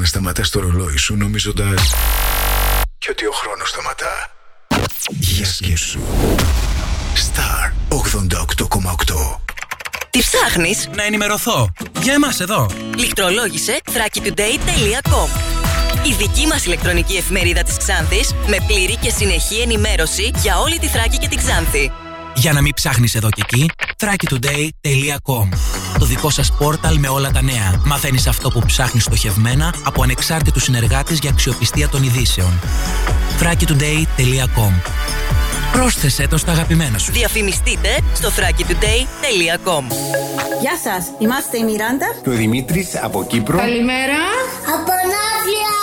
να σταματάς το ρολόι σου νομίζοντας και ότι ο χρόνος σταματά. Για σκέψου. Star 88,8 Τι ψάχνεις; Να ενημερωθώ. Για εμάς εδώ. Λιχτρολόγησε thrakitoday.com η δική μας ηλεκτρονική εφημερίδα της Ξάνθης με πλήρη και συνεχή ενημέρωση για όλη τη Θράκη και την Ξάνθη. Για να μην ψάχνεις εδώ και εκεί, thrakitoday.com Το δικό σας πόρταλ με όλα τα νέα. Μαθαίνεις αυτό που ψάχνεις στοχευμένα από ανεξάρτητους συνεργάτες για αξιοπιστία των ειδήσεων. thrakitoday.com Πρόσθεσέ το στα αγαπημένα σου. Διαφημιστείτε στο thrakitoday.com Γεια σας, είμαστε η Μιράντα και ο Δημήτρης από Κύπρο. Καλημέρα. Από Ναύλια.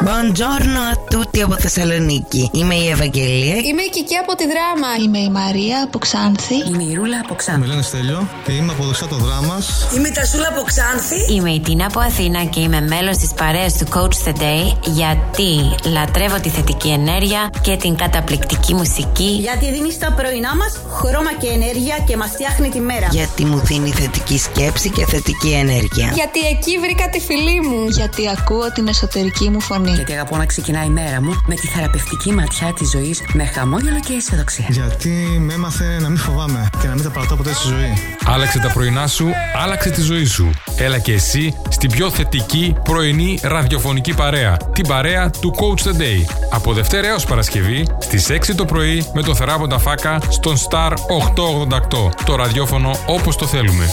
Buongiorno a tutti από Θεσσαλονίκη. Είμαι η Ευαγγελία. Είμαι η Κική από τη Δράμα. Είμαι η Μαρία από Ξάνθη. Είμαι η Ρούλα από Ξάνθη. Με λένε Στέλιο και είμαι από δεξιά το δράμα. Είμαι η Τασούλα από Ξάνθη. Είμαι η Τίνα από Αθήνα και είμαι μέλος της παρέας του Coach the Day γιατί λατρεύω τη θετική ενέργεια και την καταπληκτική μουσική. Γιατί δίνεις στα πρωινά μας χρώμα και ενέργεια και μας φτιάχνει τη μέρα. Γιατί μου δίνει θετική σκέψη και θετική ενέργεια. Γιατί εκεί βρήκα τη φιλή μου. Γιατί ακούω την εσωτερική μου φωνή. Γιατί αγαπώ να ξεκινάει η μέρα μου με τη θεραπευτική ματιά της ζωής με χαμόγελο και αισιοδοξία. Γιατί με έμαθε να μην φοβάμαι και να μην τα παρατώ ποτέ στη ζωή. Άλλαξε τα πρωινά σου, άλλαξε τη ζωή σου. Έλα και εσύ στην πιο θετική πρωινή ραδιοφωνική παρέα. Την παρέα του Coach the Day. Από Δευτέρα έως Παρασκευή στις 6 το πρωί με το θεράποντα φάκα στον Star 888. Το ραδιόφωνο όπως το θέλουμε.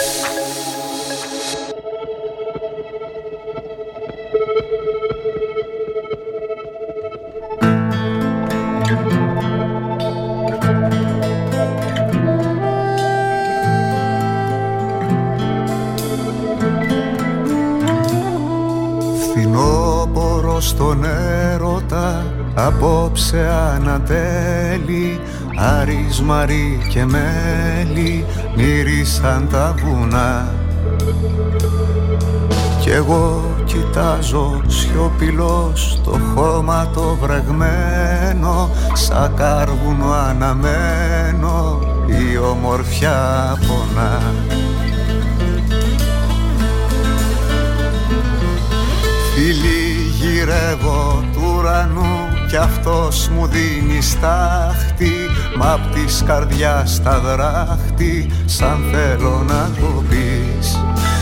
Στον έρωτα απόψε ανατέλει Άρης, Μαρή και μέλι μύρισαν τα βουνά. Κι εγώ κοιτάζω σιωπηλός το χώμα το βρεγμένο σαν κάρβουνο αναμένο η ομορφιά πονά γυρεύω του ουρανού κι αυτός μου δίνει στάχτη Μ' απ' της καρδιάς τα δράχτη σαν θέλω να το πεις.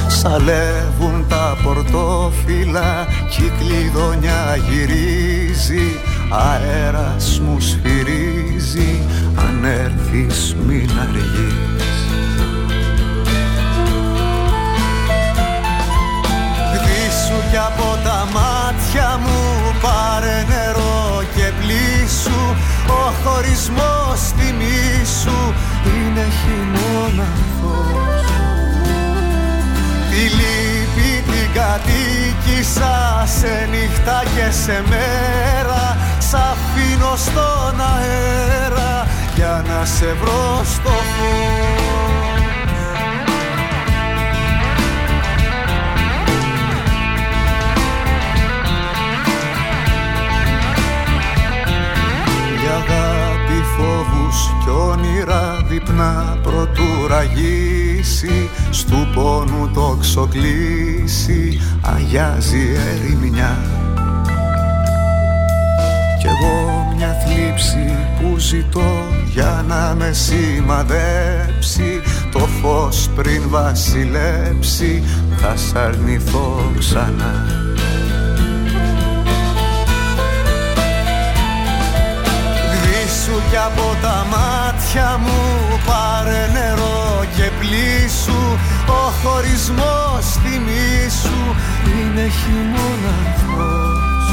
Σαλεύουν τα πορτόφυλλα κι η κλειδονιά γυρίζει Αέρας μου σφυρίζει αν έρθεις μην αργείς. Γδίσου κι από τα μάτια μου πάρε νερό και πλήσου Ο χωρισμός θυμίσου είναι χειμώναθος Τη λύπη την κατοίκησα σε νύχτα και σε μέρα. Σ' αφήνω στον αέρα για να σε βρω στο φως φόβους κι όνειρα διπνά προτού ραγίσει στου πόνου το ξοκλήσει αγιάζει ερημιά. Κι εγώ μια θλίψη που ζητώ για να με σημαδέψει το φως πριν βασιλέψει θα σ' αρνηθώ ξανά κι από τα μάτια μου πάρε νερό και πλήσου. Ο χωρισμός θυμίσου είναι χειμώναθος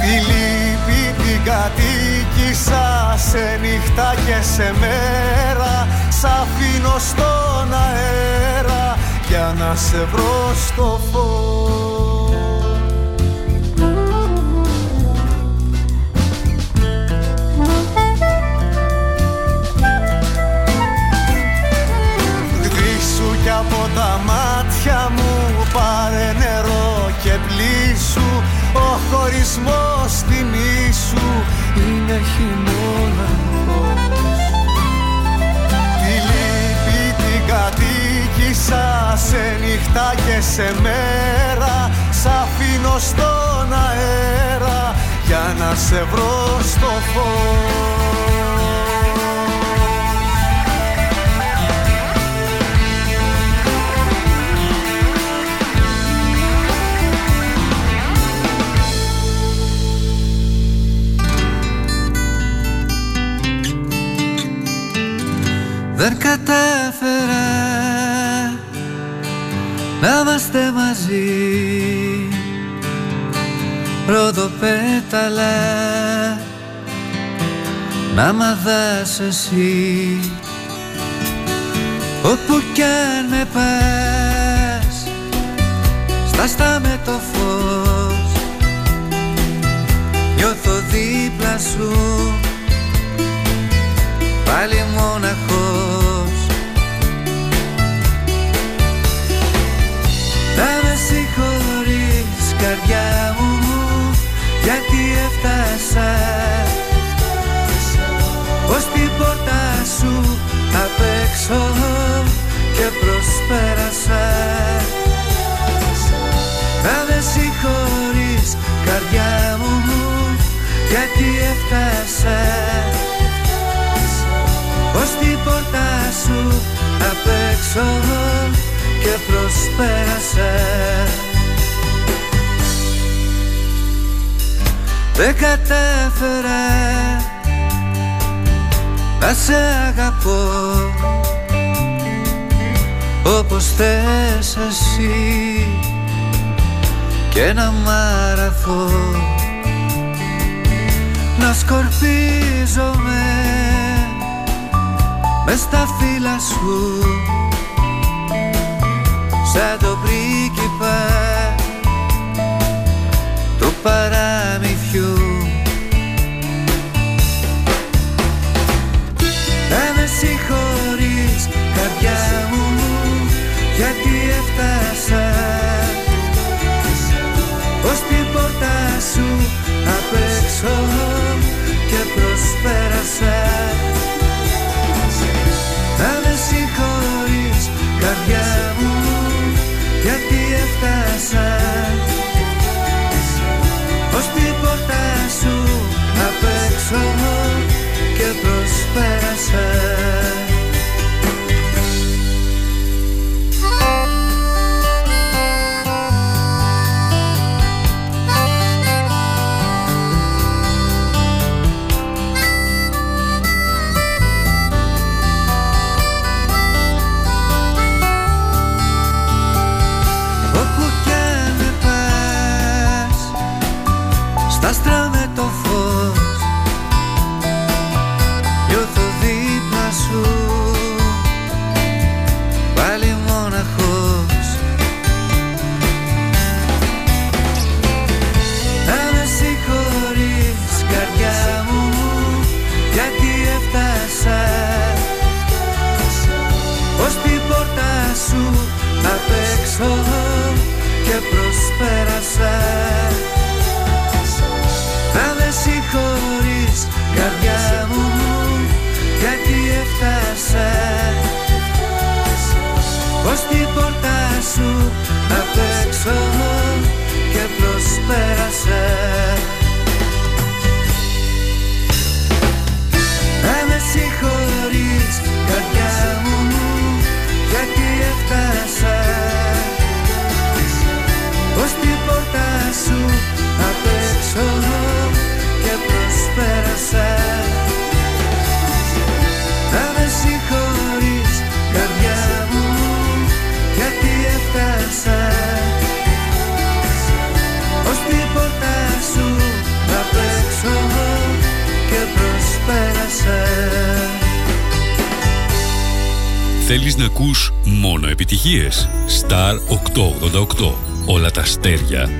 Τη λύπη την κατοίκησα σε νύχτα και σε μέρα. Σ' αφήνω στον αέρα για να σε βρω στο φως πλήσου Ο χωρισμός θυμίσου είναι χειμώναχος Τη λύπη την κατοίκησα σε νύχτα και σε μέρα. Σ' στον αέρα για να σε βρω στο φως Δεν κατάφερα να είμαστε μαζί. Ροδοπέταλα να μ' εσύ. Όπου κι αν με πας Στάστα με το φως. Νιώθω δίπλα σου πάλι μοναχός συγχωρείς καρδιά μου γιατί έφτασα. Ως την πόρτα σου απ' έξω και προσπέρασα. Θα με συγχωρείς καρδιά μου γιατί έφτασα. Ως την πόρτα σου απ' έξω και προσπέρασα Δεν κατάφερα να σε αγαπώ όπως θες εσύ και να μαραθώ να σκορπίζομαι μες στα φύλλα σου σαν το πρίγκιπα του παραμυθιού. Θα με συγχωρείς καρδιά μου γιατί έφτασα. Ως την πόρτα σου απ' έξω και προσπέρασα. Θα με συγχωρείς καρδιά μου γιατί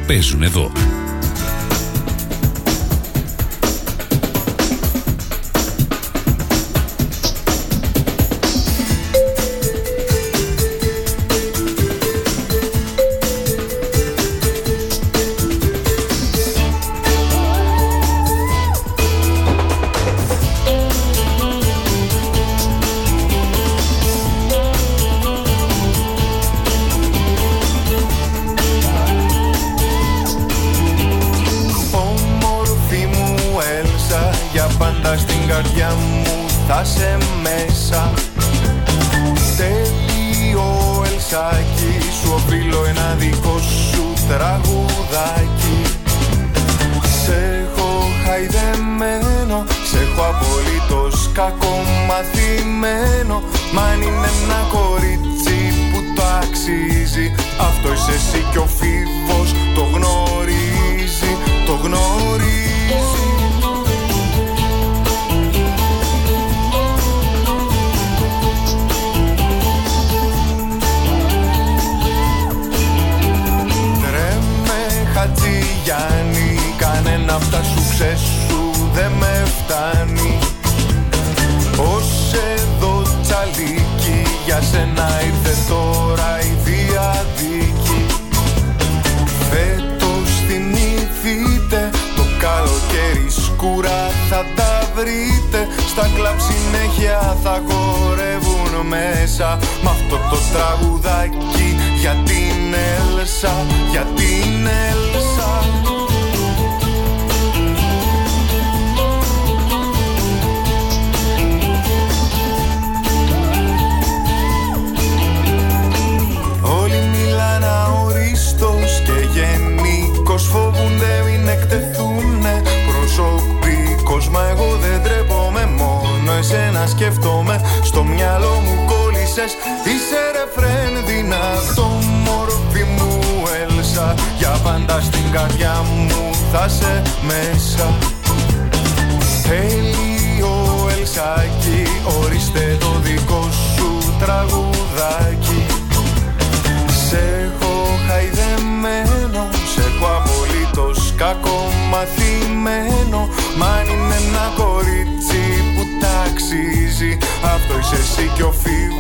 παίζουν εδώ. θα σε μέσα. Έλιο Ελσάκη Ορίστε το δικό σου τραγουδάκι. Σε έχω χαϊδεμένο Σε έχω απολύτως κακομαθημένο. Μα είναι ένα κορίτσι που ταξίζει Αυτό είσαι εσύ και ο φίλος.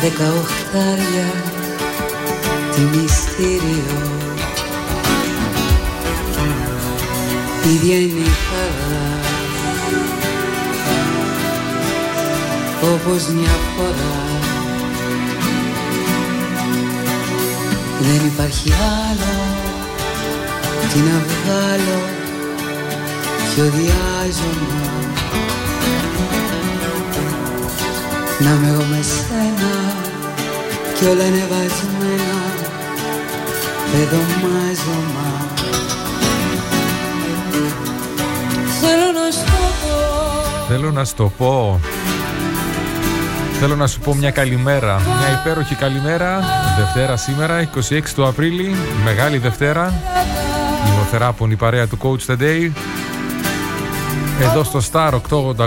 δεκαοχτάρια τη μυστήριο. Ίδια είναι η χαρά. Όπως μια φορά. Δεν υπάρχει άλλο τι να βγάλω πιο διάζωμα να με εγώ κι όλα είναι Θέλω να σου το πω. Θέλω να σου πω μια καλημέρα, μια υπέροχη καλημέρα. Δευτέρα σήμερα, 26 του Απρίλη, Μεγάλη Δευτέρα. Υμνοθεράπων η παρέα του Coach The Day. Εδώ στο Star 888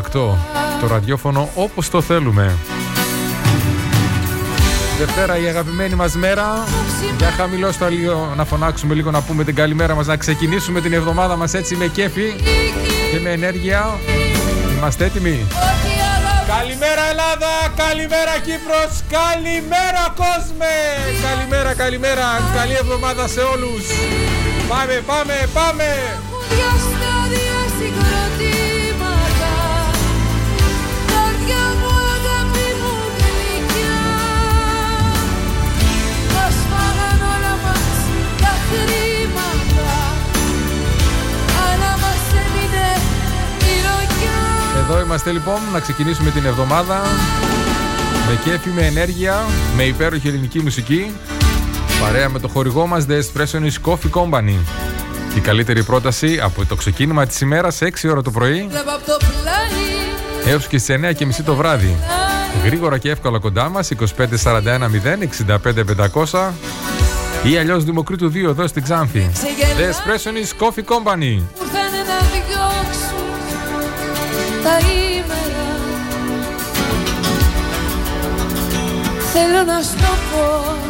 Το ραδιόφωνο όπως το θέλουμε. Δευτέρα η αγαπημένη μας μέρα. Για χαμηλώστε λίγο να φωνάξουμε λίγο να πούμε την καλημέρα μας Να ξεκινήσουμε την εβδομάδα μας έτσι με κέφι Και με ενέργεια. Είμαστε έτοιμοι. Καλημέρα Ελλάδα, καλημέρα Κύπρος, καλημέρα κόσμε! Καλημέρα, καλημέρα, καλή εβδομάδα σε όλους! Πάμε, πάμε, πάμε Εδώ είμαστε λοιπόν να ξεκινήσουμε την εβδομάδα με κέφι, με ενέργεια, με υπέροχη ελληνική μουσική. Παρέα με το χορηγό μας The Espressionist Coffee Company. Η καλύτερη πρόταση από το ξεκίνημα της ημέρας 6 ώρα το πρωί έως και στις 9 και μισή το βράδυ. Γρήγορα και εύκολα κοντά μας 2541 0 65 500 ή αλλιώς Δημοκρίτου 2 εδώ στην Ξάνθη. The Espressionist Coffee Company τα ήμερα Θέλω να σου το πω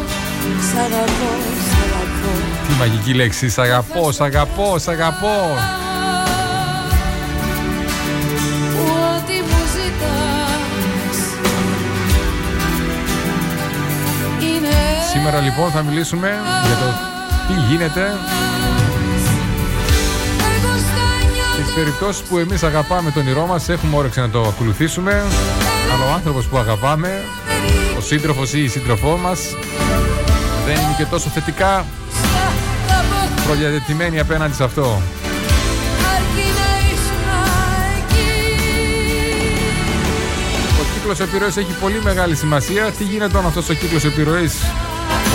Σ' αγαπώ, σ' αγαπώ. Τι μαγική λέξη, σ' αγαπώ, σ' αγαπώ, σ' αγαπώ. Ό,τι μου ζητάς Είναι Σήμερα λοιπόν θα μιλήσουμε για το τι γίνεται περιπτώσεις που εμείς αγαπάμε τον ηρώ μας, έχουμε όρεξη να το ακολουθήσουμε. Αλλά ο άνθρωπος που αγαπάμε, ο σύντροφος ή η σύντροφό μας, δεν είναι και τόσο θετικά προδιαδετημένοι απέναντι σε αυτό. Ο κύκλος επιρροής έχει πολύ μεγάλη σημασία. Τι γίνεται όταν αυτός ο κύκλος επιρροής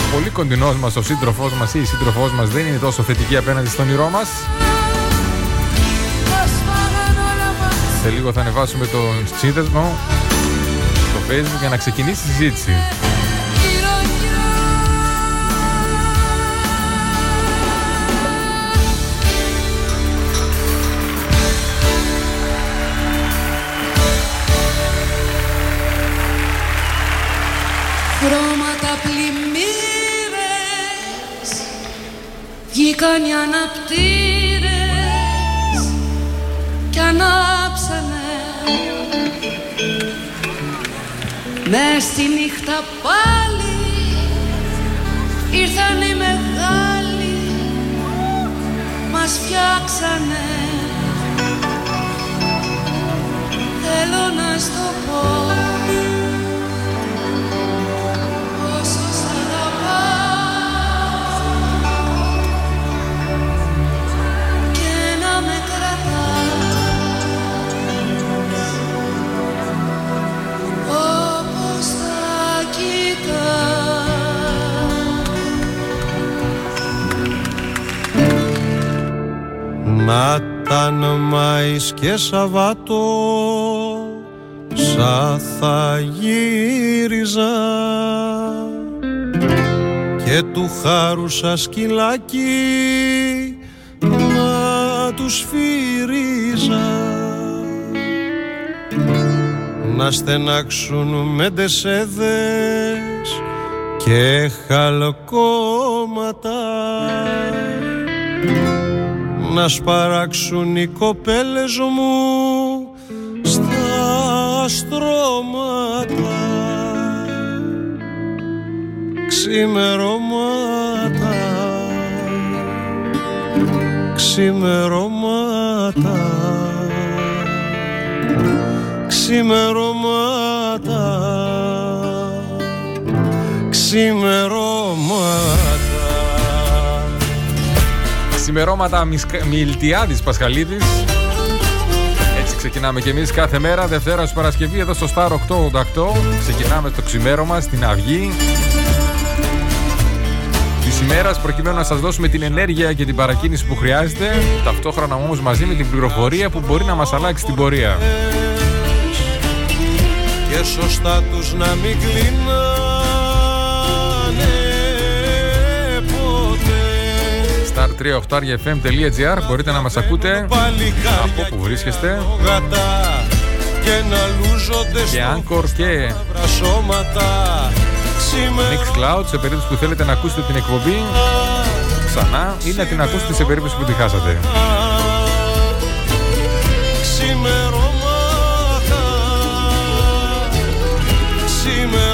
ο πολύ κοντινός μας, ο σύντροφός μας ή η σύντροφός μας δεν είναι τόσο θετική απέναντι στον ηρώ μας; Σε λίγο θα ανεβάσουμε το σύνδεσμο στο facebook για να ξεκινήσει η συζήτηση. Χρώματα πλημμύρες βγήκαν οι αναπτήρες κι ανάψανε με στη νύχτα πάλι ήρθαν οι μεγάλοι μας φτιάξανε. Θέλω να στο πω Να ήταν Μάης και Σαββάτο Σα θα γύριζα. Και του χάρου σα σκυλάκι Να τους σφύριζα Να στενάξουν μεντεσέδες Και χαλκόματα να σπαράξουν οι κοπέλες μου στα στρώματα. Ξημερώματα. Ξημερώματα. Ξημερώματα. Ξημερώματα Ξημερώματα Μιλτιάδης Πασχαλίδης. Έτσι ξεκινάμε και εμείς κάθε μέρα Δευτέρα στους Παρασκευή εδώ στο Star 888 Ξεκινάμε το ξημέρωμα στην Αυγή. Της ημέρας προκειμένου να σας δώσουμε την ενέργεια και την παρακίνηση που χρειάζεται, ταυτόχρονα όμως μαζί με την πληροφορία που μπορεί να μας αλλάξει την πορεία. και σωστά τους να μην κλείνανε star38fm.gr Μπορείτε να μας ακούτε από όπου βρίσκεστε. και να λούζονται και Anchor και σώματα Mixcloud σε περίπτωση που θέλετε να ακούσετε την εκπομπή ξανά ή να την ακούσετε σε περίπτωση που τη χάσατε. Ξημερώματα. Ξημερώματα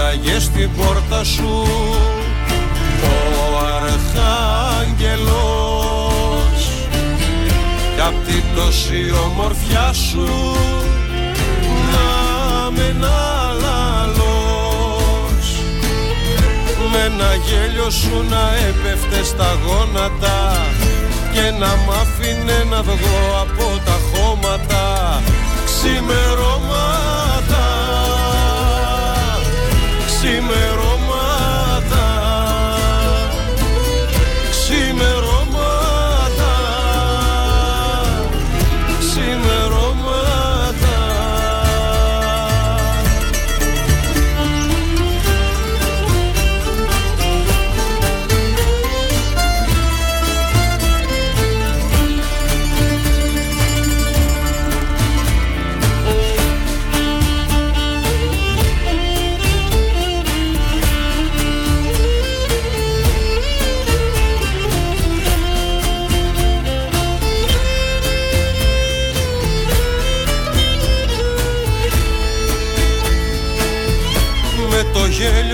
σταματάγε στην πόρτα σου. Ο Αρχάγγελος. Κι απ' την τόση ομορφιά σου. Να με λαλός. Με ένα γέλιο σου να έπεφτε στα γόνατα. Και να μ' άφηνε να βγω από τα χώματα. Ξημερώματα ξημερώματα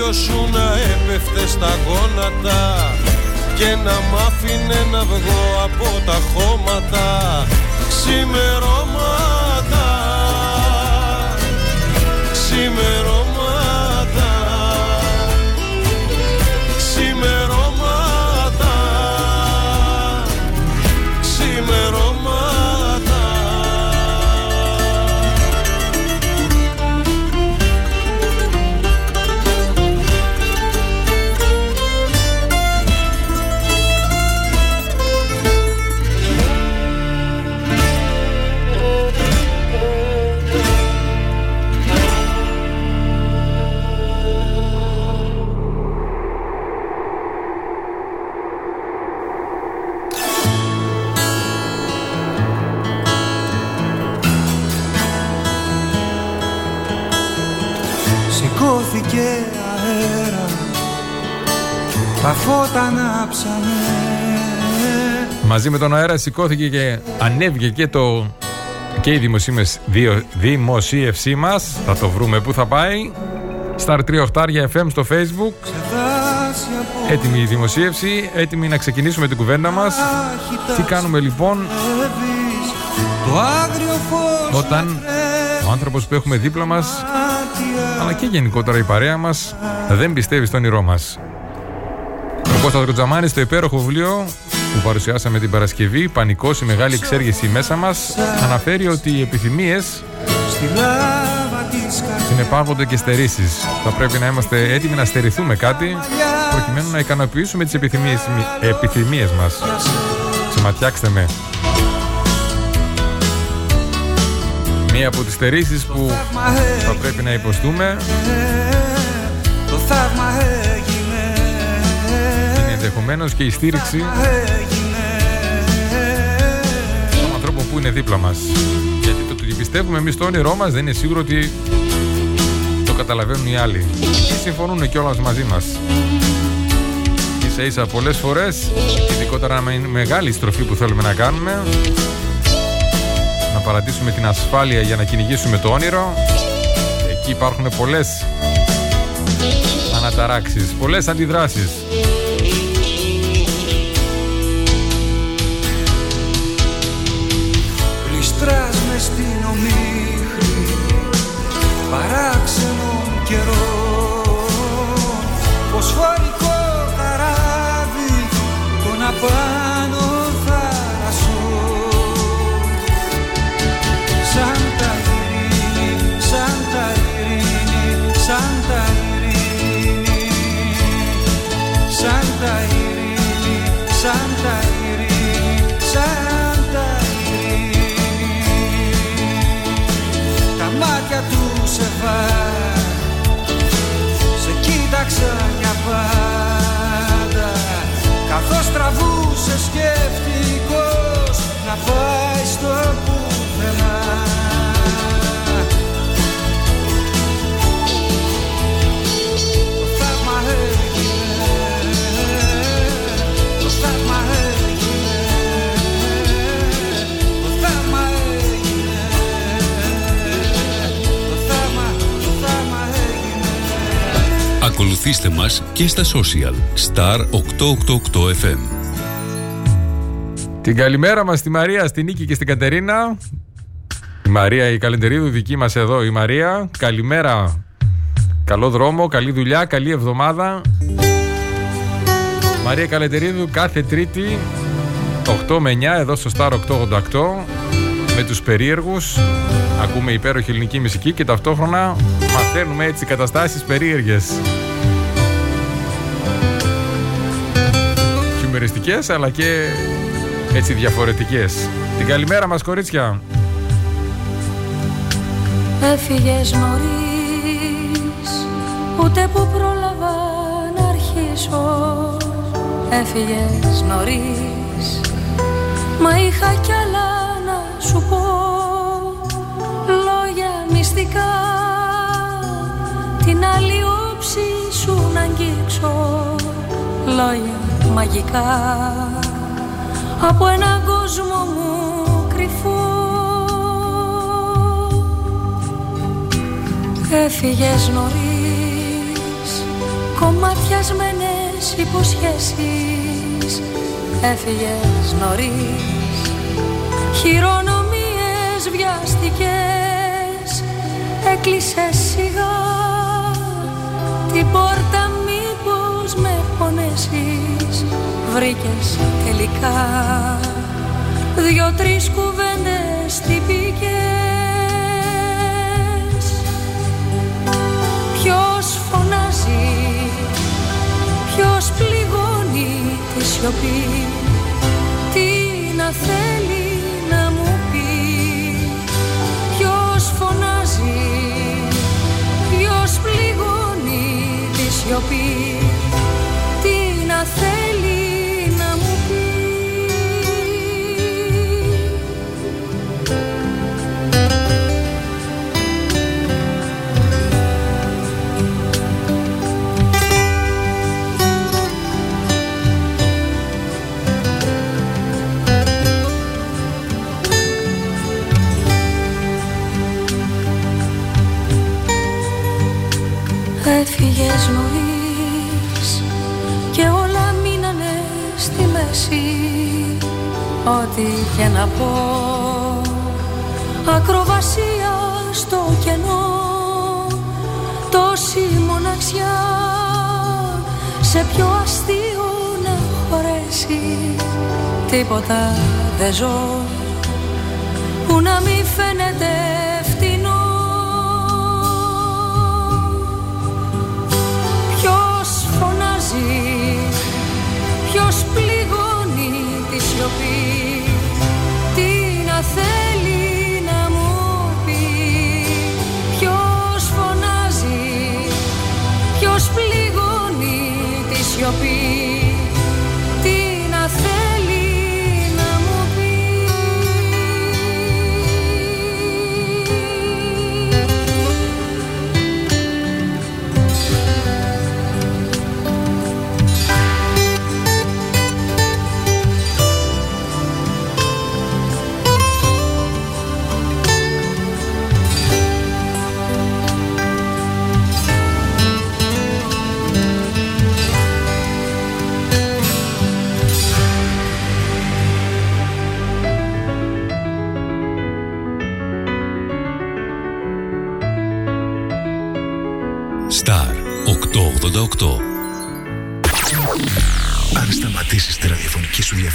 γέλιο σου να έπεφτε στα γόνατα και να μ' άφηνε να βγω από τα χώματα ξημερώματα. Ξημερώματα Μαζί με τον αέρα σηκώθηκε και ανέβηκε και το και η δημοσίευση, διο- δημοσίευσή μας. Θα το βρούμε που θα πάει. Star 3 FM στο facebook. Δάση από Έτοιμη η δημοσίευση, έτοιμοι να ξεκινήσουμε την κουβέντα μας. Τι κάνουμε λοιπόν έβεις Το άγριο φως όταν ο άνθρωπος που έχουμε δίπλα μας αλλά και γενικότερα η παρέα μας δεν πιστεύει στο όνειρό μας. Ο Κώστας Κοτζαμάνης στο υπέροχο βιβλίο που παρουσιάσαμε την Παρασκευή «Πανικός, η μεγάλη εξέργεση μέσα μας» αναφέρει ότι οι επιθυμίες Στη λάβα της καρδιάς συνεπάγονται και στερήσεις. Θα πρέπει να είμαστε έτοιμοι να στερηθούμε κάτι προκειμένου να ικανοποιήσουμε τις επιθυμίες, επιθυμίες μας. Ξεματιάξτε με. Μία από τις στερήσεις που θα πρέπει να υποστούμε Το θαύμα έγινε είναι ενδεχομένως και η στήριξη των ανθρώπων που είναι δίπλα μας. Γιατί το ότι πιστεύουμε εμείς στο όνειρό μας δεν είναι σίγουρο ότι το καταλαβαίνουν οι άλλοι. Και συμφωνούν κιόλας μαζί μας. Ίσα ίσα πολλές φορές, ειδικότερα με μεγάλη στροφή που θέλουμε να κάνουμε, να παρατήσουμε την ασφάλεια για να κυνηγήσουμε το όνειρο, εκεί υπάρχουν πολλές αναταράξεις, πολλές αντιδράσεις. καιρό. Φορικό καράβι τον απάνω θάλασσο Σαν τα ειρήνη, σαν τα ειρήνη, σαν τα ειρήνη. Σαν τα ειρήνη, σαν τα ειρήνη, Τα μάτια τους σε βάζει ξανά πάντα Καθώς τραβούσε σκεφτικός να πάει στο Ακολουθήστε μας και στα social Star 888 FM. Την καλημέρα μας στη Μαρία, στη Νίκη και στην Κατερίνα. Η Μαρία, η Καλεντερίδου δική μας εδώ, η Μαρία. Καλημέρα. Καλό δρόμο, καλή δουλειά, καλή εβδομάδα. Μαρία Καλεντερίδου κάθε Τρίτη 8 με 9 εδώ στο Star 888 με τους περίεργους ακούμε υπέροχη ελληνική μουσική και ταυτόχρονα μαθαίνουμε έτσι καταστάσεις περίεργες χιουμεριστικές αλλά και έτσι διαφορετικές. Την καλημέρα μας κορίτσια. Έφυγες νωρίς ούτε που πρόλαβα να αρχίσω. Έφυγες νωρίς Μα είχα κι άλλα να σου πω. Λόγια μυστικά. Την άλλη όψη σου να αγγίξω. Λόγια μαγικά Από έναν κόσμο μου κρυφό. Έφυγες νωρίς Κομμάτιασμένες υποσχέσεις. Έφυγες νωρίς Χειρονομίες βιαστικές. Έκλεισες σιγά Την πόρτα μήπως με πονέσεις Βρήκες τελικά. Δυο-τρεις κουβέντες τυπικές. Ποιος φωνάζει Ποιος πληγώνει τη σιωπή. Τι να θέλει να μου πει. Ποιος φωνάζει Ποιος πληγώνει τη σιωπή Έφυγες στη μέση Ό,τι και να πω. Ακροβασία στο κενό Τόση μοναξιά. Σε πιο αστείο να χωρέσει Τίποτα δεν ζω. Που να μην φαίνεται σιωπή. Τι να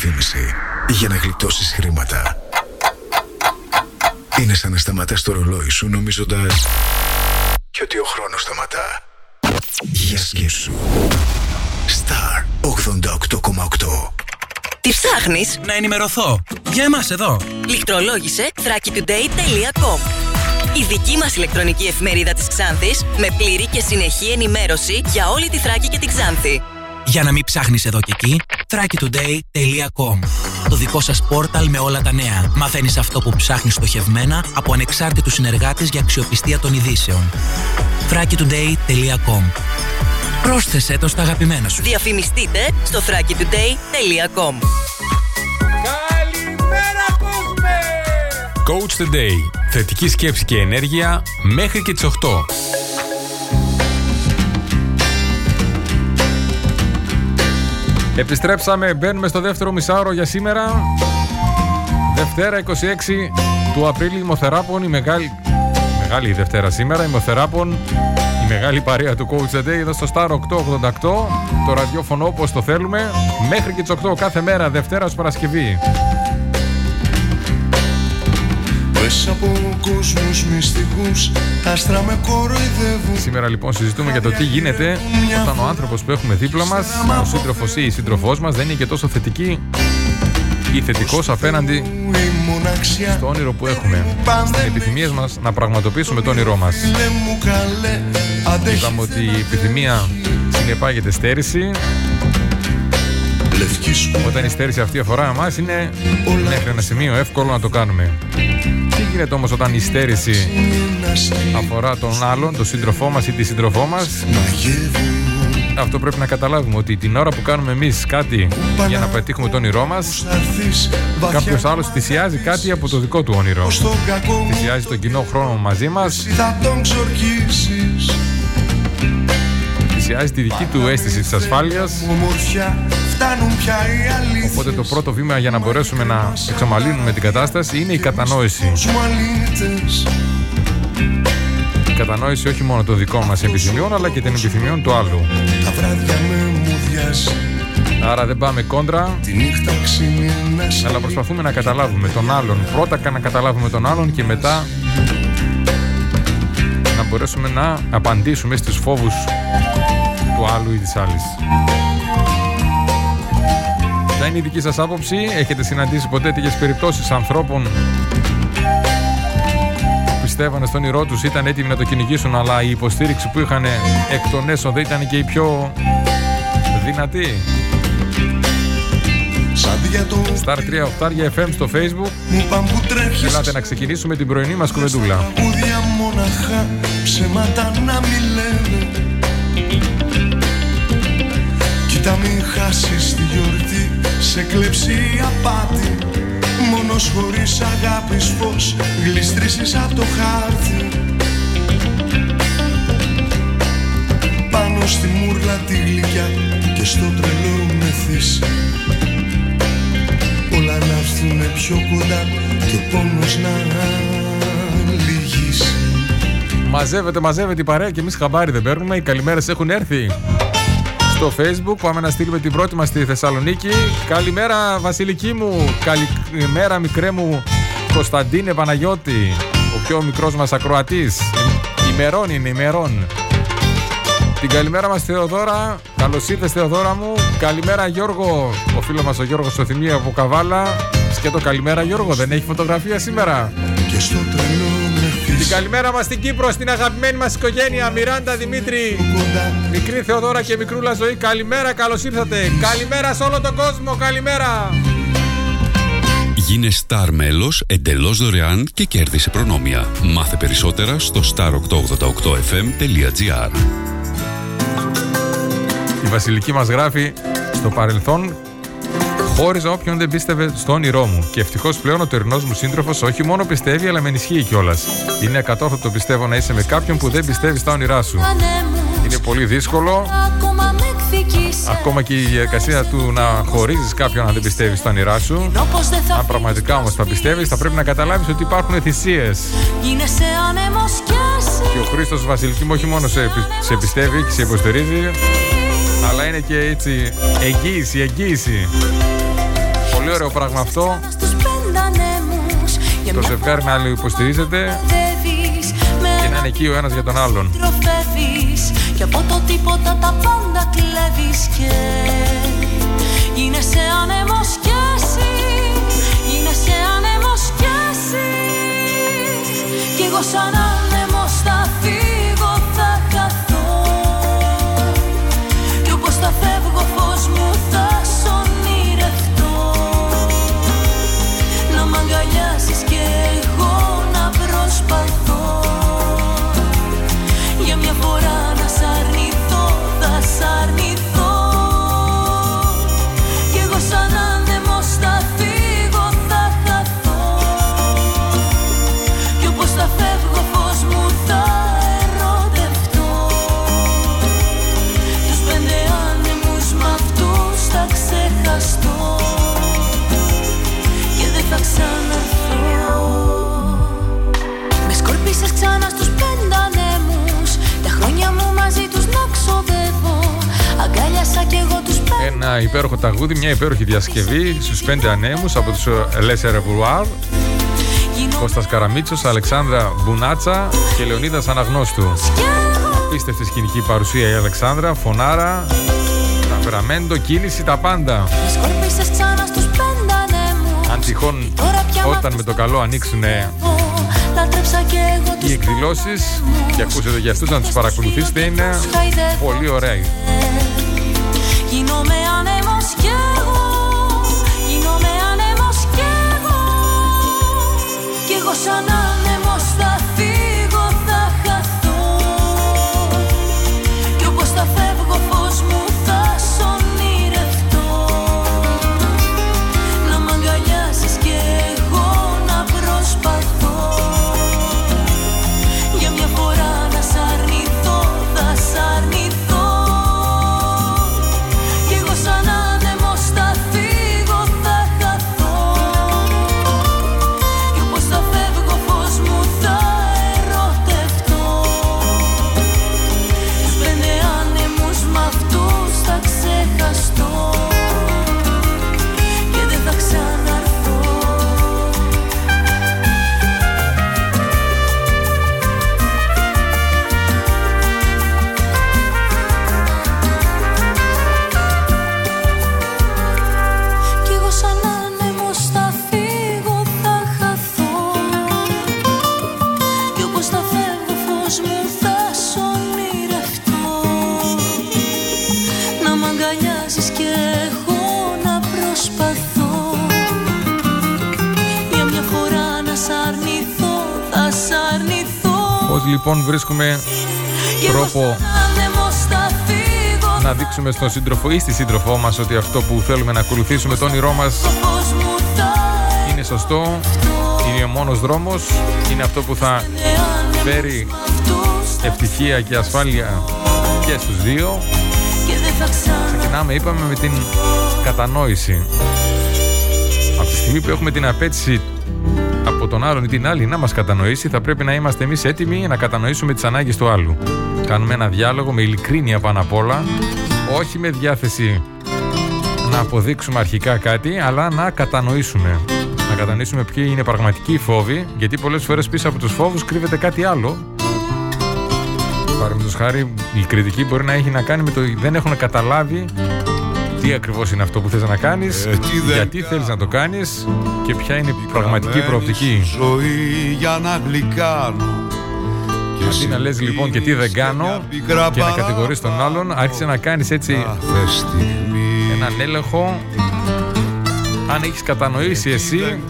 διαφήμιση για να γλιτώσεις χρήματα, είναι σαν να σταματάς το ρολόι σου νομίζοντας και ότι ο χρόνος σταματά. Για σκέψου. Star 88,8 Τι ψάχνεις; Να ενημερωθώ. Για εμάς εδώ. Λιχτρολόγησε thrakitoday.com Η δική μας ηλεκτρονική εφημερίδα της Ξάνθης με πλήρη και συνεχή ενημέρωση για όλη τη Θράκη και την Ξάνθη. Για να μην ψάχνεις εδώ και εκεί, thrakitoday.com Το δικό σας πόρταλ με όλα τα νέα. Μαθαίνεις αυτό που ψάχνεις στοχευμένα από ανεξάρτητους συνεργάτες για αξιοπιστία των ειδήσεων. thrakitoday.com Πρόσθεσέ το στα αγαπημένα σου. Διαφημιστείτε στο thrakitoday.com Καλημέρα κόσμε! Coach the Day. Θετική σκέψη και ενέργεια μέχρι και τις 8. Επιστρέψαμε, μπαίνουμε στο δεύτερο μισάωρο για σήμερα. Δευτέρα 26 του Απρίλη, Μοθεράπων, η μεγάλη, μεγάλη η Δευτέρα σήμερα, η Μοθεράπων, η μεγάλη παρέα του Coach the Day εδώ στο Star 888, το ραδιόφωνο όπως το θέλουμε, μέχρι και τις 8 κάθε μέρα, Δευτέρας ως Παρασκευή. Μέσα από κόσμους μυστικούς. Άστρα με κοροϊδεύουν. Σήμερα λοιπόν συζητούμε για το τι γίνεται όταν ο άνθρωπος που έχουμε δίπλα μας, ο σύντροφος ή η σύντροφός μας δεν είναι και τόσο θετική ή θετικός απέναντι στο όνειρο που έχουμε. Στην επιθυμία μας να πραγματοποιήσουμε το όνειρό μας. Είδαμε ότι η επιθυμία συνεπάγεται στέρηση. Όταν η στέρηση αυτή αφορά εμάς είναι μέχρι ένα σημείο εύκολο να το κάνουμε. Τι γίνεται όμως όταν η στέρηση αφορά τον άλλον, τον σύντροφό μας ή τη σύντροφό μας. Αυτό πρέπει να καταλάβουμε ότι την ώρα που κάνουμε εμείς κάτι για να πετύχουμε το όνειρό μας κάποιος άλλος θυσιάζει κάτι από το δικό του όνειρο. Θυσιάζει τον κοινό χρόνο μαζί μας. Θυσιάζει τη δική του αίσθηση της ασφάλειας Οπότε το πρώτο βήμα για να μπορέσουμε να εξομαλύνουμε την κατάσταση είναι η κατανόηση. Η κατανόηση όχι μόνο των δικών μας επιθυμιών αλλά και των επιθυμιών του άλλου. Άρα δεν πάμε κόντρα. Αλλά προσπαθούμε να καταλάβουμε τον άλλον. Πρώτα να καταλάβουμε τον άλλον Και μετά Να μπορέσουμε να απαντήσουμε Στις φόβους Του άλλου ή της άλλης Ποια είναι η δική σας άποψη, έχετε συναντήσει ποτέ τέτοιες περιπτώσεις ανθρώπων που πιστεύανε στον όνειρό τους, ήταν έτοιμοι να το κυνηγήσουν, αλλά η υποστήριξη που είχαν εκ των έσω δεν ήταν και η πιο δυνατή; Star 3 8 FM στο facebook. Ελάτε να ξεκινήσουμε την πρωινή μας κουβεντούλα. Μοναχά ψέματα να μιλάνε Κοίτα μην χάσεις τη γιορτή. Σε κλέψει απάτη Μόνος χωρίς αγάπης φως. Γλιστρήσεις από το χάρτη. Πάνω στη μούρλα τη γλυκιά και στο τρελό μεθύσι Όλα να έρθουνε πιο κοντά και ο πόνος να λυγίσει. Μαζεύεται, μαζεύεται η παρέα και εμείς χαμπάρι δεν παίρνουμε. Οι καλημέρες έχουν έρθει στο facebook. Πάμε να στείλουμε την πρώτη μας στη Θεσσαλονίκη. Καλημέρα Βασιλική μου, καλημέρα μικρέ μου Κωνσταντίνε Παναγιώτη, ο πιο μικρός μας ακροατής. Ημερών είναι, ημερών. Την καλημέρα μας Θεοδόρα, καλώς ήρθες Θεοδόρα μου. Καλημέρα Γιώργο, ο φίλος μας ο Γιώργος Σοθυμία από Καβάλα. Σκέτο καλημέρα Γιώργο, δεν έχει φωτογραφία σήμερα. Και στο τρελό την καλημέρα μας στην Κύπρο, στην αγαπημένη μας οικογένεια Μιράντα Δημήτρη, μικρή Θεοδόρα και μικρούλα ζωή. Καλημέρα, καλώς ήρθατε. Καλημέρα σε όλο τον κόσμο, καλημέρα. Γίνε Star μέλος εντελώς δωρεάν και κέρδισε προνόμια. Μάθε περισσότερα στο star888fm.gr Η Βασιλική μας γράφει στο παρελθόν Χώριζα όποιον δεν πίστευε στο όνειρό μου. Και ευτυχώς πλέον ο τωρινό μου σύντροφος όχι μόνο πιστεύει, αλλά με ενισχύει κιόλας. Είναι ακατόρθωτο πιστεύω να είσαι με κάποιον που δεν πιστεύει στα όνειρά σου. Είναι πολύ δύσκολο. Ακόμα και η διαδικασία του να χωρίζεις κάποιον αν δεν πιστεύεις στα όνειρά σου. Αν πραγματικά όμως θα πιστεύεις, θα πρέπει να καταλάβεις ότι υπάρχουν θυσίες. Και ο Χρήστος Βασιλική μου όχι μόνο σε, σε πιστεύει και σε υποστηρίζει, αλλά είναι και έτσι εγγύηση, εγγύηση. Πολύ ωραίο πράγμα αυτό. Το ζευγάρι να άλλο υποστηρίζεται και να είναι εκεί ο ένας για τον άλλον. Και από το τίποτα τα πάντα κλέβεις και γίνεσαι άνεμος κι εσύ Γίνεσαι άνεμος κι εσύ Κι εγώ σαν θα φεύγω φως μου θα και εγώ να προσπαθώ. Για μια φορά ένα υπέροχο ταγούδι, μια υπέροχη διασκευή στους πέντε ανέμους από τους Lesser Revoir Κώστας Καραμίτσος, Αλεξάνδρα Μπουνάτσα και Λεωνίδας Αναγνώστου. Απίστευτη σκηνική παρουσία η Αλεξάνδρα, φωνάρα, ταπεραμέντο, κίνηση, τα πάντα. Αν τυχόν όταν με το καλό ανοίξουν οι εκδηλώσεις και ακούσετε για αυτούς να τους παρακολουθήσετε είναι πολύ ωραία. Shana φεύγω φως μου θα σ' ονειρευτώ Να μ' αγκαλιάζεις κι εγώ να προσπαθώ. Για μια φορά να σ' αρνηθώ θα σ' αρνηθώ. Πώς λοιπόν βρίσκουμε Κι εγώ τρόπο σαν άνεμος θα φύγω. να δείξουμε στον σύντροφο ή στη σύντροφό μας ότι αυτό που θέλουμε να ακολουθήσουμε το όνειρό μας φως μου θα είναι σωστό, είναι ο μόνος δρόμος, είναι αυτό που θα φέρει ευτυχία και ασφάλεια και στους δύο. και δεν θα ξαναρθώ Ξεκινάμε, είπαμε, με την κατανόηση. Από τη στιγμή που έχουμε την απέτηση από τον άλλον ή την άλλη να μας κατανοήσει, θα πρέπει να είμαστε εμείς έτοιμοι να κατανοήσουμε τις ανάγκες του άλλου. Κάνουμε ένα διάλογο με ειλικρίνεια πάνω απ' όλα, όχι με διάθεση να αποδείξουμε αρχικά κάτι, αλλά να κατανοήσουμε. Να κατανοήσουμε ποιοι είναι πραγματικοί οι φόβοι, γιατί πολλές φορές πίσω από τους φόβους κρύβεται κάτι άλλο. Παραδείγματος χάρη, η κριτική μπορεί να έχει να κάνει με το ότι δεν έχουν καταλάβει τι ακριβώς είναι αυτό που θες να κάνεις, γιατί θέλεις να το κάνεις και ποια είναι η πραγματική προοπτική. Ζωή για να γλυκάνω Αντί να λες λοιπόν και τι δεν κάνω και να κατηγορείς τον άλλον, άρχισε να κάνεις έτσι έναν έλεγχο αν έχεις κατανοήσει εσύ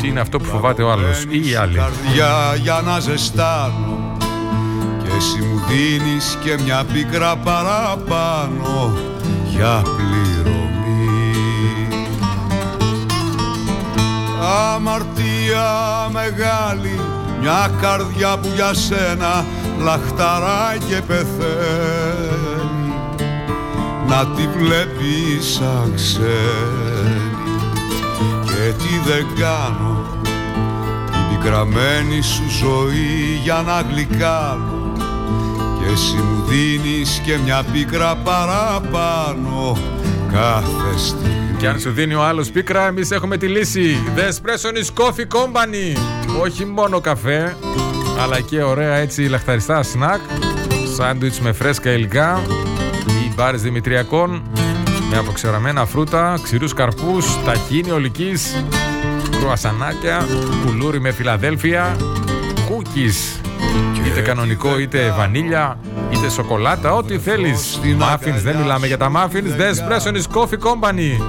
τι είναι αυτό που φοβάται ο άλλος ή η άλλη. Καρδιά για να ζεστάνω Και εσύ μου δίνεις και μια πίκρα παραπάνω Για πληρωμή. Αμαρτία μεγάλη Μια καρδιά που για σένα λαχταρά και πεθαίνει. Να τη βλέπεις σαν ξένη Και τι δεν κάνω. Την πικραμένη σου ζωή για να γλυκάνω και εσύ μου δίνεις και μια πίκρα παραπάνω κάθε στιγμή Και αν σου δίνει ο άλλος πίκρα, εμείς έχουμε τη λύση. The Espresso is Coffee Company. Όχι μόνο καφέ, αλλά και ωραία έτσι λαχταριστά σνακ, σάντουιτς με φρέσκα υλικά ή μπάρες δημητριακών με αποξεραμένα φρούτα, ξηρούς καρπούς, ταχίνι ολικής, κρουασανάκια, κουλούρι με φιλαδέλφια, κούκις, είτε κανονικό είτε βανίλια, είτε σοκολάτα, ό,τι θέλεις. Muffins, δεν μιλάμε για τα muffins, The Espresso is Coffee Company.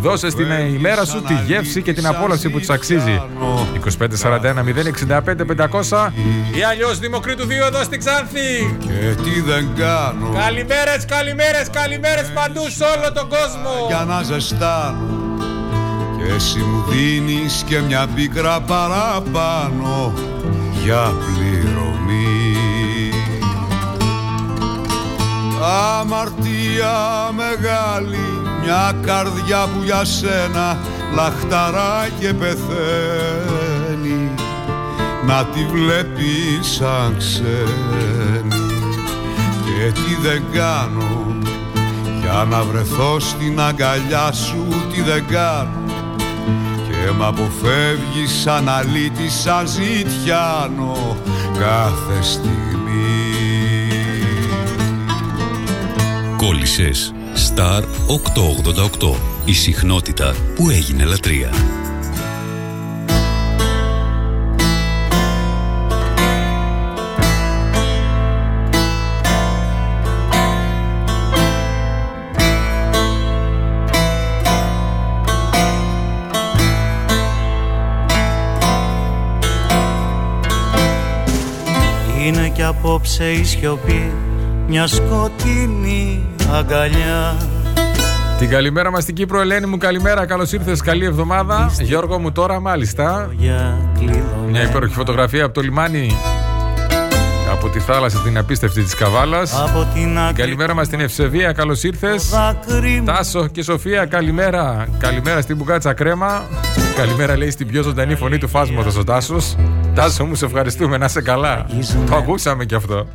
Δώσε στην ημέρα σου τη γεύση και την απόλαυση που της αξίζει. 2541 065 500 ή αλλιώς Δημοκρίτου 2 εδώ στην Ξάνθη. Και τι δεν κάνω Καλημέρες, καλημέρες, καλημέρες παντού σε όλο τον κόσμο. για να ζεστάνω και εσύ μου δίνεις και μια πίκρα παραπάνω για πληρωμή. Αμαρτία μεγάλη μια καρδιά που για σένα λαχταρά και πεθαίνει. Να τη βλέπεις σαν ξένη. Και τι δεν κάνω Για να βρεθώ στην αγκαλιά σου τι δεν κάνω Και μ' αποφεύγεις σαν αλήτη σαν ζητιάνο κάθε στιγμή. Κόλλησες. Star 888 Η συχνότητα που έγινε λατρεία απόψε η σιωπή μια σκοτεινή αγκαλιά Την καλημέρα μας στην Κύπρο, Ελένη μου, καλημέρα. Καλώς ήρθες, καλή εβδομάδα. Γιώργο μου, τώρα μάλιστα. Μια υπέροχη φωτογραφία από το λιμάνι. Από τη θάλασσα την απίστευτη της Καβάλας. Καλημέρα μας στην Ευσεβία, καλώς ήρθες. Τάσο και Σοφία, καλημέρα. Καλημέρα στην Μπουκάτσα Κρέμα. Καλημέρα λέει στην πιο ζωντανή φωνή του φάσματος ο Τάσος. Τάσο μου, σε ευχαριστούμε, να είσαι καλά. Το ακούσαμε κι αυτό.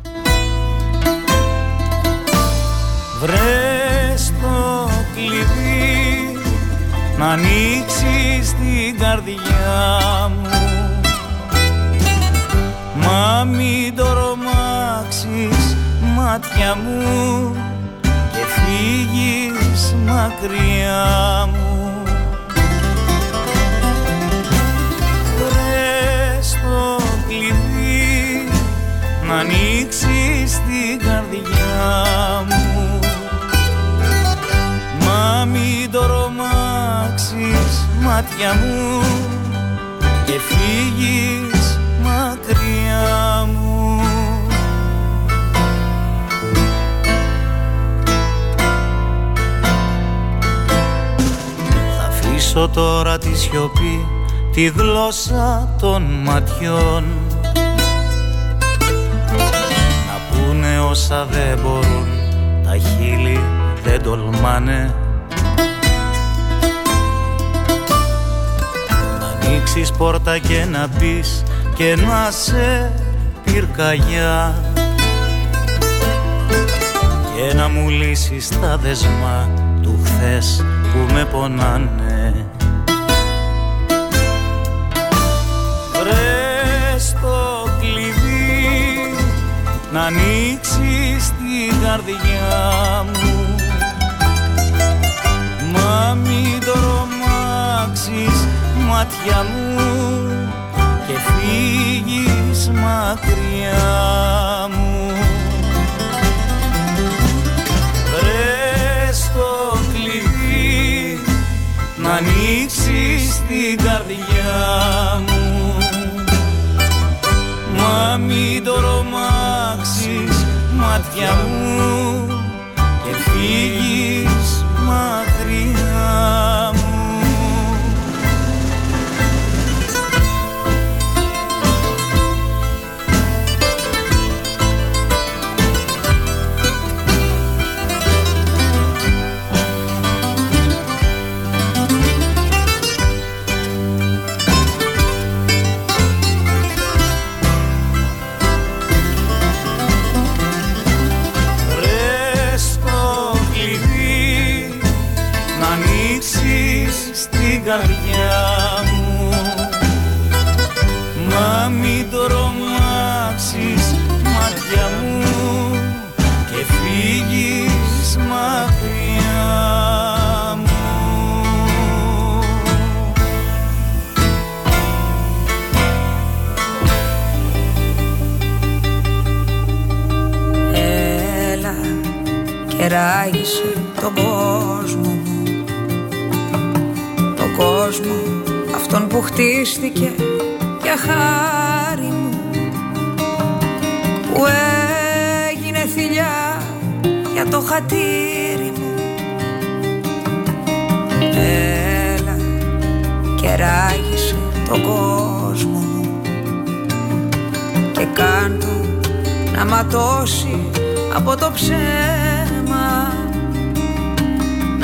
Βρες το κλειδί να ανοίξεις την καρδιά μου Μα μην το ρομάξεις μάτια μου και φύγεις μακριά μου να ανοίξεις την καρδιά μου. Μα μην το ρομάξεις μάτια μου και φύγεις μακριά μου. Θα αφήσω τώρα τη σιωπή τη γλώσσα των ματιών όσα δεν μπορούν. Τα χείλη δεν τολμάνε. Να ανοίξεις πόρτα και να μπεις και να σε πυρκαγιά. Και να μου λύσεις τα δεσμά του χθες που με πονάνε. Βρες το κλειδί να ανοίξεις την καρδιά μου. Μα μην το ρομάξεις μάτια μου και φύγεις μακριά μου. Βρες το κλειδί να ανοίξεις την καρδιά μου. Μα μην το ρομάξεις μάτια μου και φύγεις και ράγισε τον κόσμο. Μου Τον κόσμο αυτόν που χτίστηκε για χάρη μου. Που έγινε θηλιά για το χατήρι μου. Έλα και ράγισε τον κόσμο. Μου Και κάντο να ματώσει από το ψέμα. να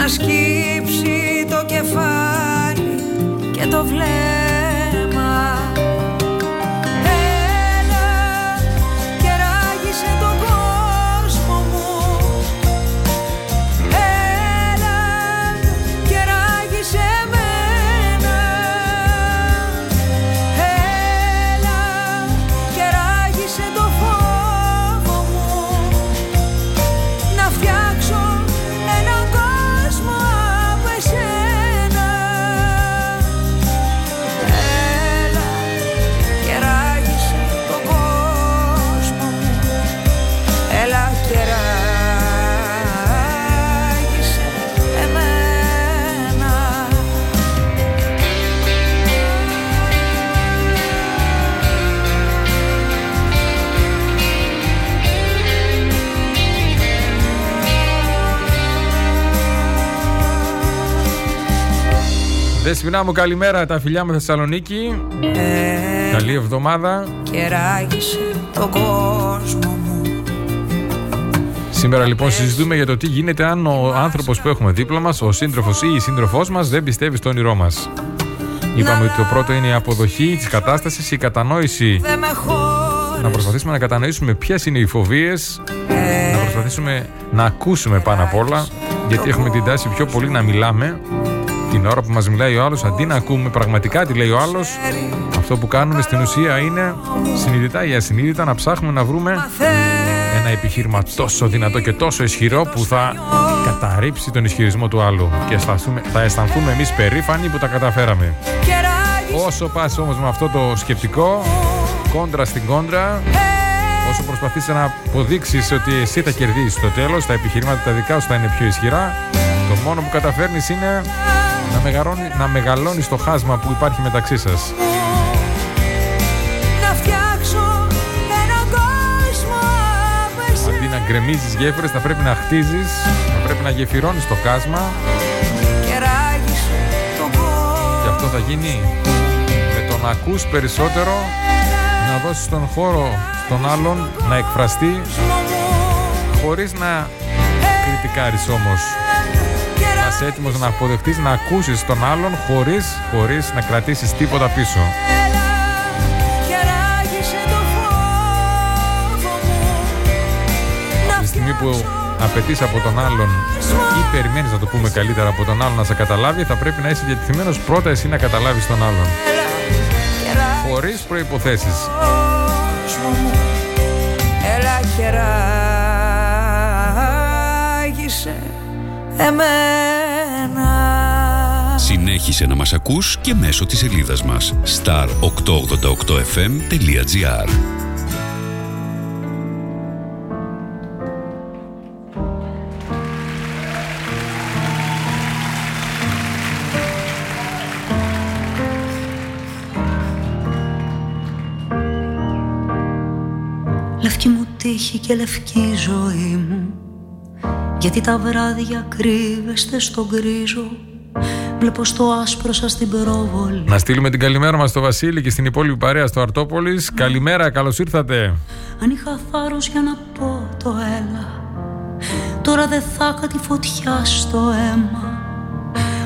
σκύψει το κεφάλι και το βλέμμα Δεσποινά μου καλημέρα τα φιλιά μου Θεσσαλονίκη. Ε, Καλή εβδομάδα. και ράγισε το κόσμο μου. Σήμερα λοιπόν συζητούμε για το τι γίνεται αν ο άνθρωπος που έχουμε δίπλα μας, ο σύντροφος ή η σύντροφός μας δεν πιστεύει στο όνειρό μας. Είπαμε ότι το πρώτο είναι η αποδοχή της κατάστασης, η κατανόηση. Δεν με χώρες να προσπαθήσουμε να κατανοήσουμε ποιες είναι οι φοβίες, να προσπαθήσουμε να ακούσουμε πάνω απ' όλα, γιατί έχουμε την τάση πιο πολύ να μιλάμε την ώρα που μας μιλάει ο άλλος, αντί να ακούμε πραγματικά τι λέει ο άλλος. Αυτό που κάνουμε στην ουσία είναι συνειδητά ή ασυνείδητα να ψάχνουμε να βρούμε ένα επιχείρημα τόσο δυνατό και τόσο ισχυρό που θα καταρρύψει τον ισχυρισμό του άλλου και αισθανθούμε- θα αισθανθούμε εμείς περήφανοι που τα καταφέραμε. και ράγισε Όσο πας όμως με αυτό το σκεπτικό, κόντρα στην κόντρα, όσο προσπαθείς να αποδείξεις ότι εσύ θα κερδίσεις στο τέλος, τα επιχειρήματα τα δικά σου θα είναι πιο ισχυρά, το μόνο που καταφέρνεις είναι να, μεγαλώνει, να μεγαλώνεις το χάσμα που υπάρχει μεταξύ σας. να φτιάξω έναν κόσμο από εσένα Αντί να γκρεμίζεις γέφυρες, θα πρέπει να χτίζεις, θα πρέπει να γεφυρώνεις το χάσμα και ράγισε το κόσμο και αυτό θα γίνει με το να ακούς περισσότερο, να δώσεις τον χώρο στον άλλον να εκφραστεί χωρίς να κριτικάρεις όμως. Να είσαι έτοιμος να αποδεχτείς, να ακούσεις τον άλλον χωρίς, χωρίς να κρατήσεις τίποτα πίσω. και ράγισε το φόβο μου Από τη στιγμή που απαιτείς από τον άλλον ή περιμένεις να το πούμε καλύτερα από τον άλλον να σε καταλάβει, θα πρέπει να είσαι διατεθειμένος πρώτα εσύ να καταλάβεις τον άλλον. Χωρίς προϋποθέσεις. κόσμο μου έλα και ράγισε εμένα Συνέχισε να μας ακούς και μέσω της σελίδας μας star888fm.gr Λευκή μου τύχη και λευκή ζωή μου Γιατί τα βράδια κρύβεστε στον γκρίζο Βλέπω στο άσπρο σας την προβολή Να στείλουμε την καλημέρα μας στο Βασίλη και στην υπόλοιπη παρέα στο Αρτόπολης. Καλημέρα, καλώς ήρθατε. Αν είχα θάρρος για να πω το έλα Τώρα δεν θα είχα τη φωτιά στο αίμα.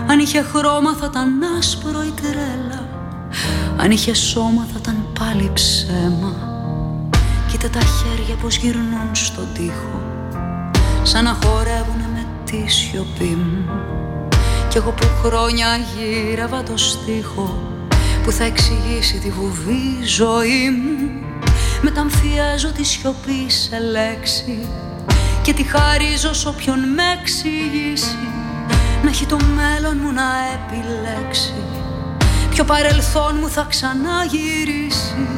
Αν είχε χρώμα θα ήταν άσπρο η τρέλα Αν είχε σώμα θα ήταν πάλι ψέμα. Κοίτα τα χέρια πως γυρνούν στον τοίχο Σαν να χορεύουνε με τη σιωπή μου Κι εγώ που χρόνια γύρευα το στίχο Που θα εξηγήσει τη βουβή ζωή μου. Μεταμφιέζω τη σιωπή σε λέξη Και τη χαρίζω σ' όποιον με εξηγήσει. Να έχει το μέλλον μου να επιλέξει. Ποιο παρελθόν μου θα ξαναγυρίσει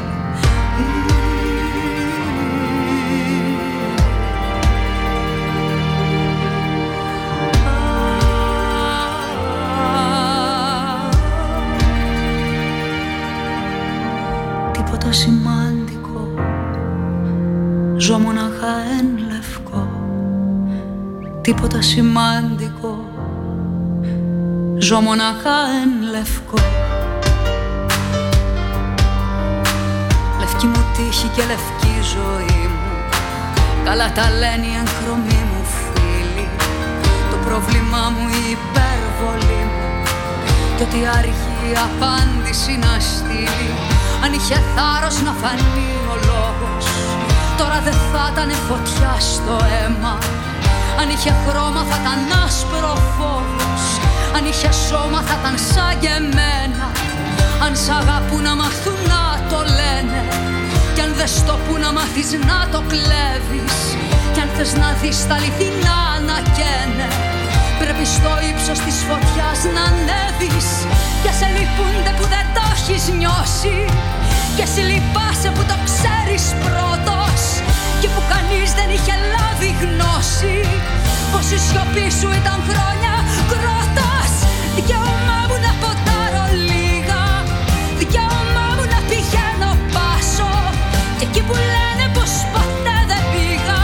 Ζω μοναχά εν λευκό Τίποτα σημαντικό. Ζω μοναχά εν λευκό. Λευκή μου τύχη και λευκή ζωή μου. Καλά τα λένε οι εγχρωμοί μου φίλοι. Το πρόβλημά μου η υπερβολή μου. Κι ότι αργεί η απάντηση να στείλει. Αν είχε θάρρος να φανεί ο λόγος Τώρα δεν θα ήταν φωτιά στο αίμα. Αν είχε χρώμα θα ήταν άσπρο φόβος Αν είχε σώμα θα ήταν σαν και εμένα. Αν σ' αγαπούν να μάθουν να το λένε. Κι αν δεν στο που να μάθεις να το κλέβεις. Κι αν θες να δεις τα αληθινά να καίνε. Πρέπει στο ύψος της φωτιάς να ανέβεις. Και σε λυπούνται που δεν το έχεις νιώσει. Και σε λυπάσαι που το ξέρεις πρώτος και που κανείς δεν είχε λάβει γνώση πως η σιωπή σου ήταν χρόνια κρότας δικαίωμά μου να ποτάρω λίγα δικαίωμά μου να πηγαίνω πάσο. Και εκεί που λένε πως ποτέ δεν πήγα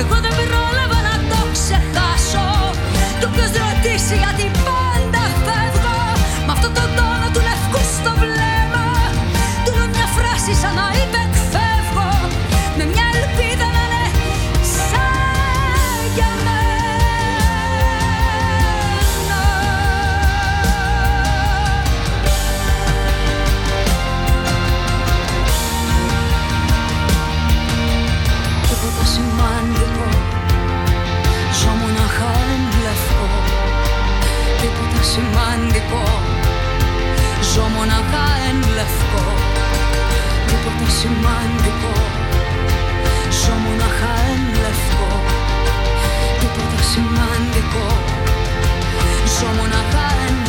εγώ δεν πρόλαβα να το ξεχάσω. Του όποιος ρωτήσει γιατί πάντα φεύγω με αυτό το τόνο του λευκού στο βλέμμα του μια φράση σαν σημαντικό. Ζω μοναχά εν λευκό Τίποτα σημαντικό. Ζω μοναχά εν λευκό Τίποτα σημαντικό. Ζω μοναχά εν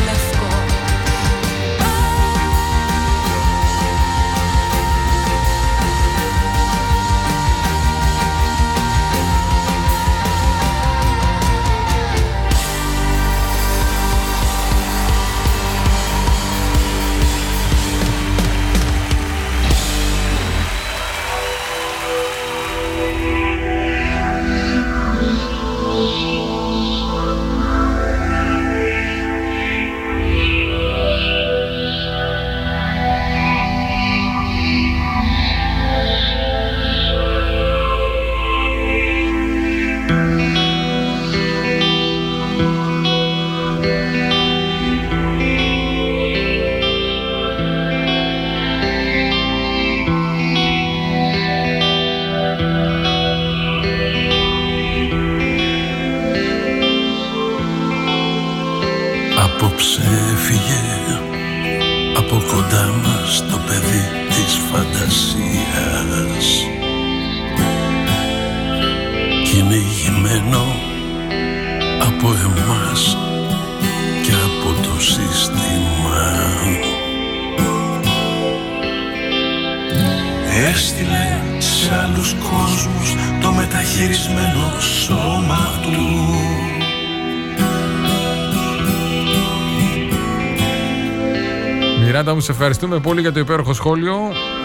σε ευχαριστούμε πολύ για το υπέροχο σχόλιο.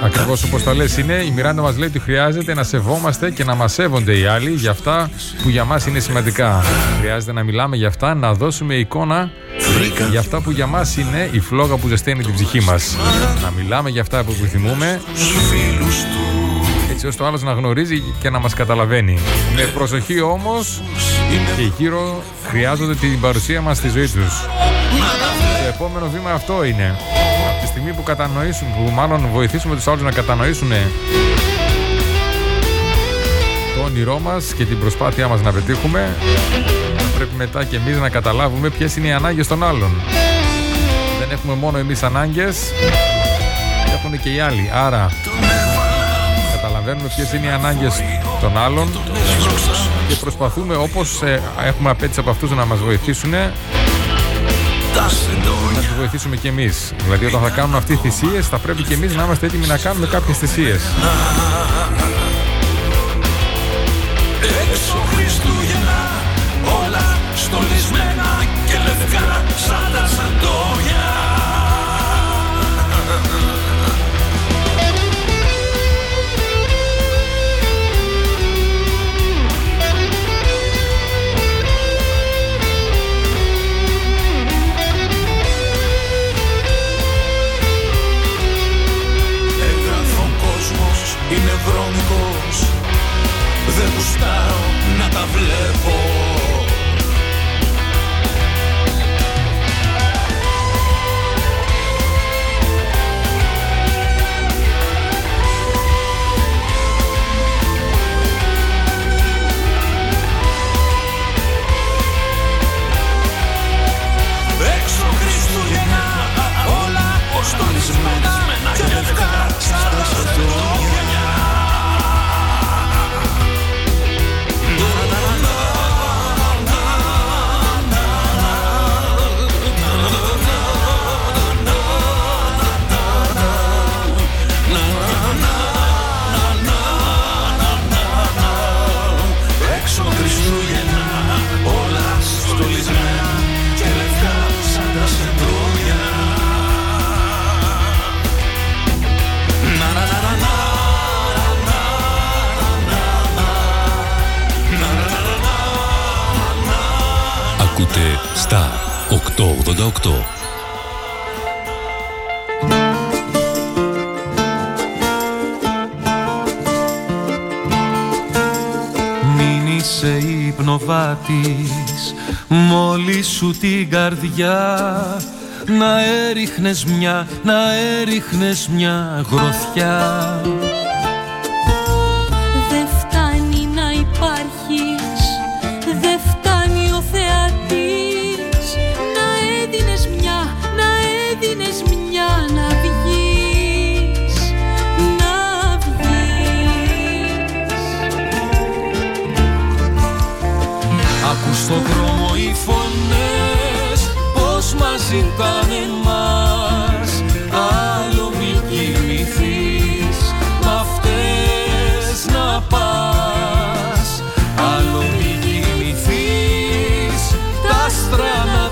Ακριβώς όπως τα λες είναι. Η Μιράντα μας λέει ότι χρειάζεται να σεβόμαστε και να μας σέβονται οι άλλοι για αυτά που για μας είναι σημαντικά. Χρειάζεται να μιλάμε για αυτά, να δώσουμε εικόνα για αυτά που για μας είναι η φλόγα που ζεσταίνει την ψυχή μας. Να μιλάμε για αυτά που επιθυμούμε. Έτσι ώστε ο άλλος να γνωρίζει και να μας καταλαβαίνει. Με προσοχή όμως και γύρω χρειάζονται την παρουσία μας στη ζωή τους. Το επόμενο βήμα αυτό είναι. Από τη στιγμή που κατανοήσουν, που μάλλον βοηθήσουμε τους άλλους να κατανοήσουν το όνειρό μας και την προσπάθειά μας να πετύχουμε, πρέπει μετά και εμείς να καταλάβουμε ποιες είναι οι ανάγκες των άλλων. Δεν έχουμε μόνο εμείς ανάγκες, έχουν και οι άλλοι. Άρα, καταλαβαίνουμε ποιες είναι οι ανάγκες των άλλων και προσπαθούμε όπως ε, έχουμε απέτηση από αυτούς να μας βοηθήσουν να τους βοηθήσουμε κι εμείς. Δηλαδή, όταν θα κάνουν αυτοί θυσίες, θα πρέπει κι εμείς να είμαστε έτοιμοι να κάνουμε κάποιες θυσίες. Έξω Χριστούγεννα όλα στολισμένα και λευκά σαν τα σαντόνια γουστάρω να τα βλέπω. Έξω Χριστούγεννα όλα στολισμένα και λευκά σαν Ακούτε Star 888. Μην είσαι υπνοβάτης Μόλις σου την καρδιά Να έριχνες μια, να έριχνες μια γροθιά έκανε μας Άλλο μη κοιμηθείς Μ' να πας. Άλλο μη κοιμηθείς Τα άστρα να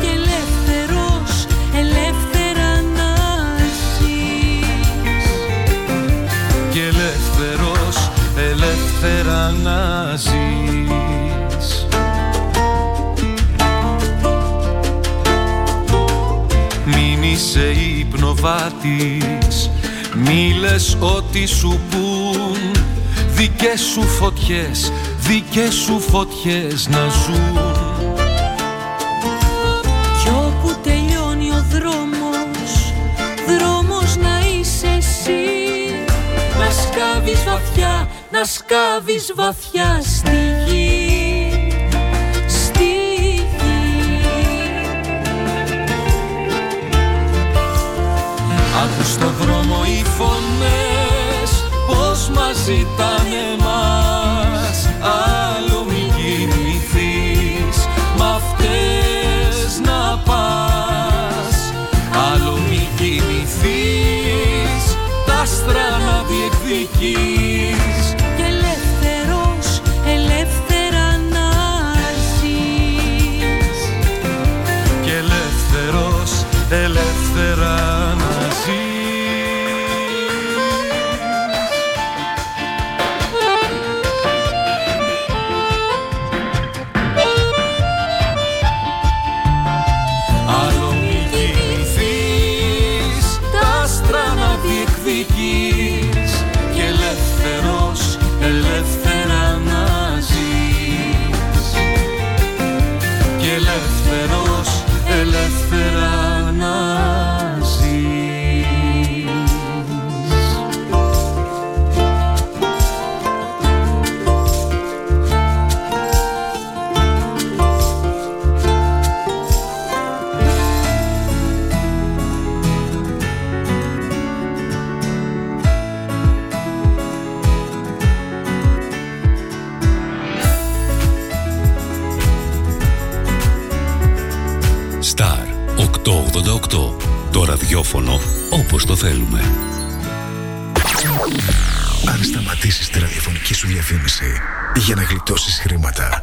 Και ελεύθερος, ελεύθερα να ζεις. Και ελεύθερος, ελεύθερα να ζεις. Υπνοβάτης Μη λες ό,τι σου πουν Δικές σου φωτιές, δικές σου φωτιές να ζουν. Κι όπου τελειώνει ο δρόμος Δρόμος να είσαι εσύ. Να σκάβεις βαθιά, να σκάβεις βαθιά Πώς μας ζητάνε μας Άλλο μη κοιμηθείς Μ' αυτές να πας. Άλλο μη κοιμηθείς Τα άστρα να διεκδικείς θέλουμε. Αν σταματήσεις τη ραδιοφωνική σου διαφήμιση για να γλιτώσεις χρήματα,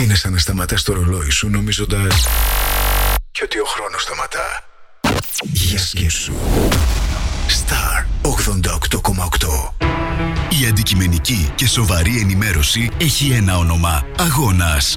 είναι σαν να σταματάς το ρολόι σου νομίζοντας και ότι ο χρόνος σταματά. Για σκέψου. Star 88,8 Η αντικειμενική και σοβαρή ενημέρωση έχει ένα όνομα. Αγώνας.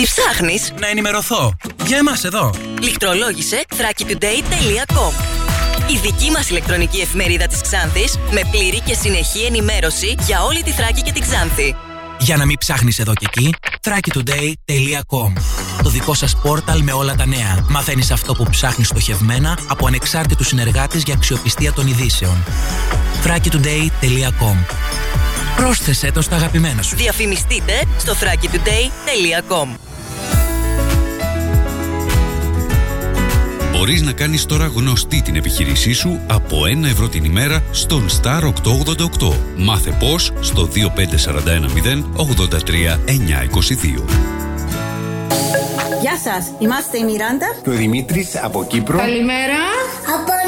Τι ψάχνεις; Να ενημερωθώ. Για εμάς εδώ. Λιχτρολόγησε thrakitoday.com Η δική μας ηλεκτρονική εφημερίδα της Ξάνθης με πλήρη και συνεχή ενημέρωση για όλη τη Θράκη και την Ξάνθη. Για να μην ψάχνεις εδώ και εκεί, thrakitoday.com Το δικό σας πόρταλ με όλα τα νέα. Μαθαίνεις αυτό που ψάχνεις στοχευμένα από ανεξάρτητους συνεργάτες για αξιοπιστία των ειδήσεων. thrakitoday.com Πρόσθεσέ το στα αγαπημένα σου. Διαφημιστείτε στο thrakitoday.com Μπορείς να κάνεις τώρα γνωστή την επιχείρησή σου από 1 ευρώ την ημέρα στον Star 888. Μάθε πώς στο 25410 83 922. Γεια σας, είμαστε η Μιράντα. Και ο Δημήτρης από Κύπρο. Καλημέρα. Από Ναύλια.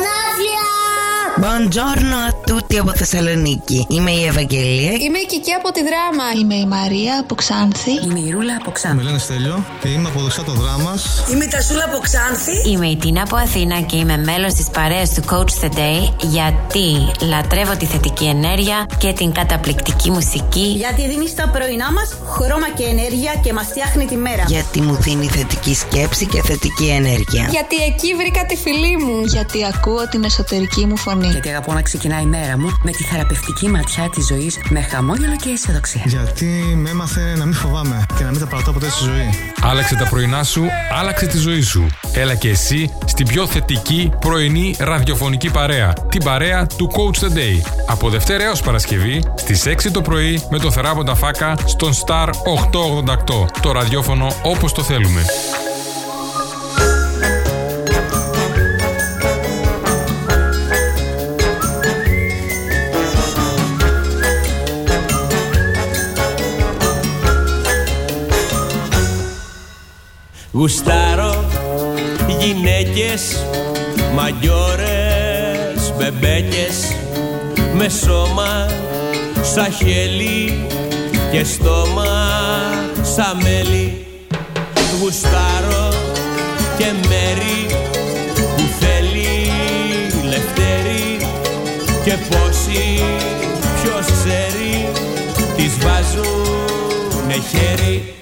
Buongiorno a tutti από Θεσσαλονίκη. Είμαι η Ευαγγελία. Είμαι η Κική από τη δράμα. Είμαι η Μαρία από Ξάνθη. Είμαι η Ρούλα από Ξάνθη. Με λένε Στέλιο και είμαι από δεξιά το δράμα. Είμαι η Τασούλα από Ξάνθη. Είμαι η Τίνα από Αθήνα και είμαι μέλος της παρέας του Coach the Day γιατί λατρεύω τη θετική ενέργεια και την καταπληκτική μουσική. Γιατί δίνεις στα πρωινά μας χρώμα και ενέργεια και μας φτιάχνει τη μέρα. Γιατί μου δίνει θετική σκέψη και θετική ενέργεια. Γιατί εκεί βρήκα τη φιλή μου. Γιατί ακούω την εσωτερική μου φωνή. Γιατί αγαπώ να ξεκινάει η μέρα μου με τη θεραπευτική ματιά της ζωής με χαμόγελο και αισιοδοξία. Γιατί με έμαθε να μην φοβάμαι και να μην τα παρατώ ποτέ στη ζωή. Άλλαξε τα πρωινά σου, άλλαξε τη ζωή σου. Έλα και εσύ στην πιο θετική πρωινή ραδιοφωνική παρέα. Την παρέα του Coach the Day. Από Δευτέρα έως Παρασκευή στις 6 το πρωί με το θεράποντα φάκα στον Star 888. Το ραδιόφωνο όπως το θέλουμε. Γουστάρω γυναίκες, μαγιόρες, μπεμπέκες Με σώμα σαν χέλι και στόμα σαν μέλι Γουστάρω και μέρη που θέλει λευτέρη Και πόσοι ποιος ξέρει τις βάζουνε χέρι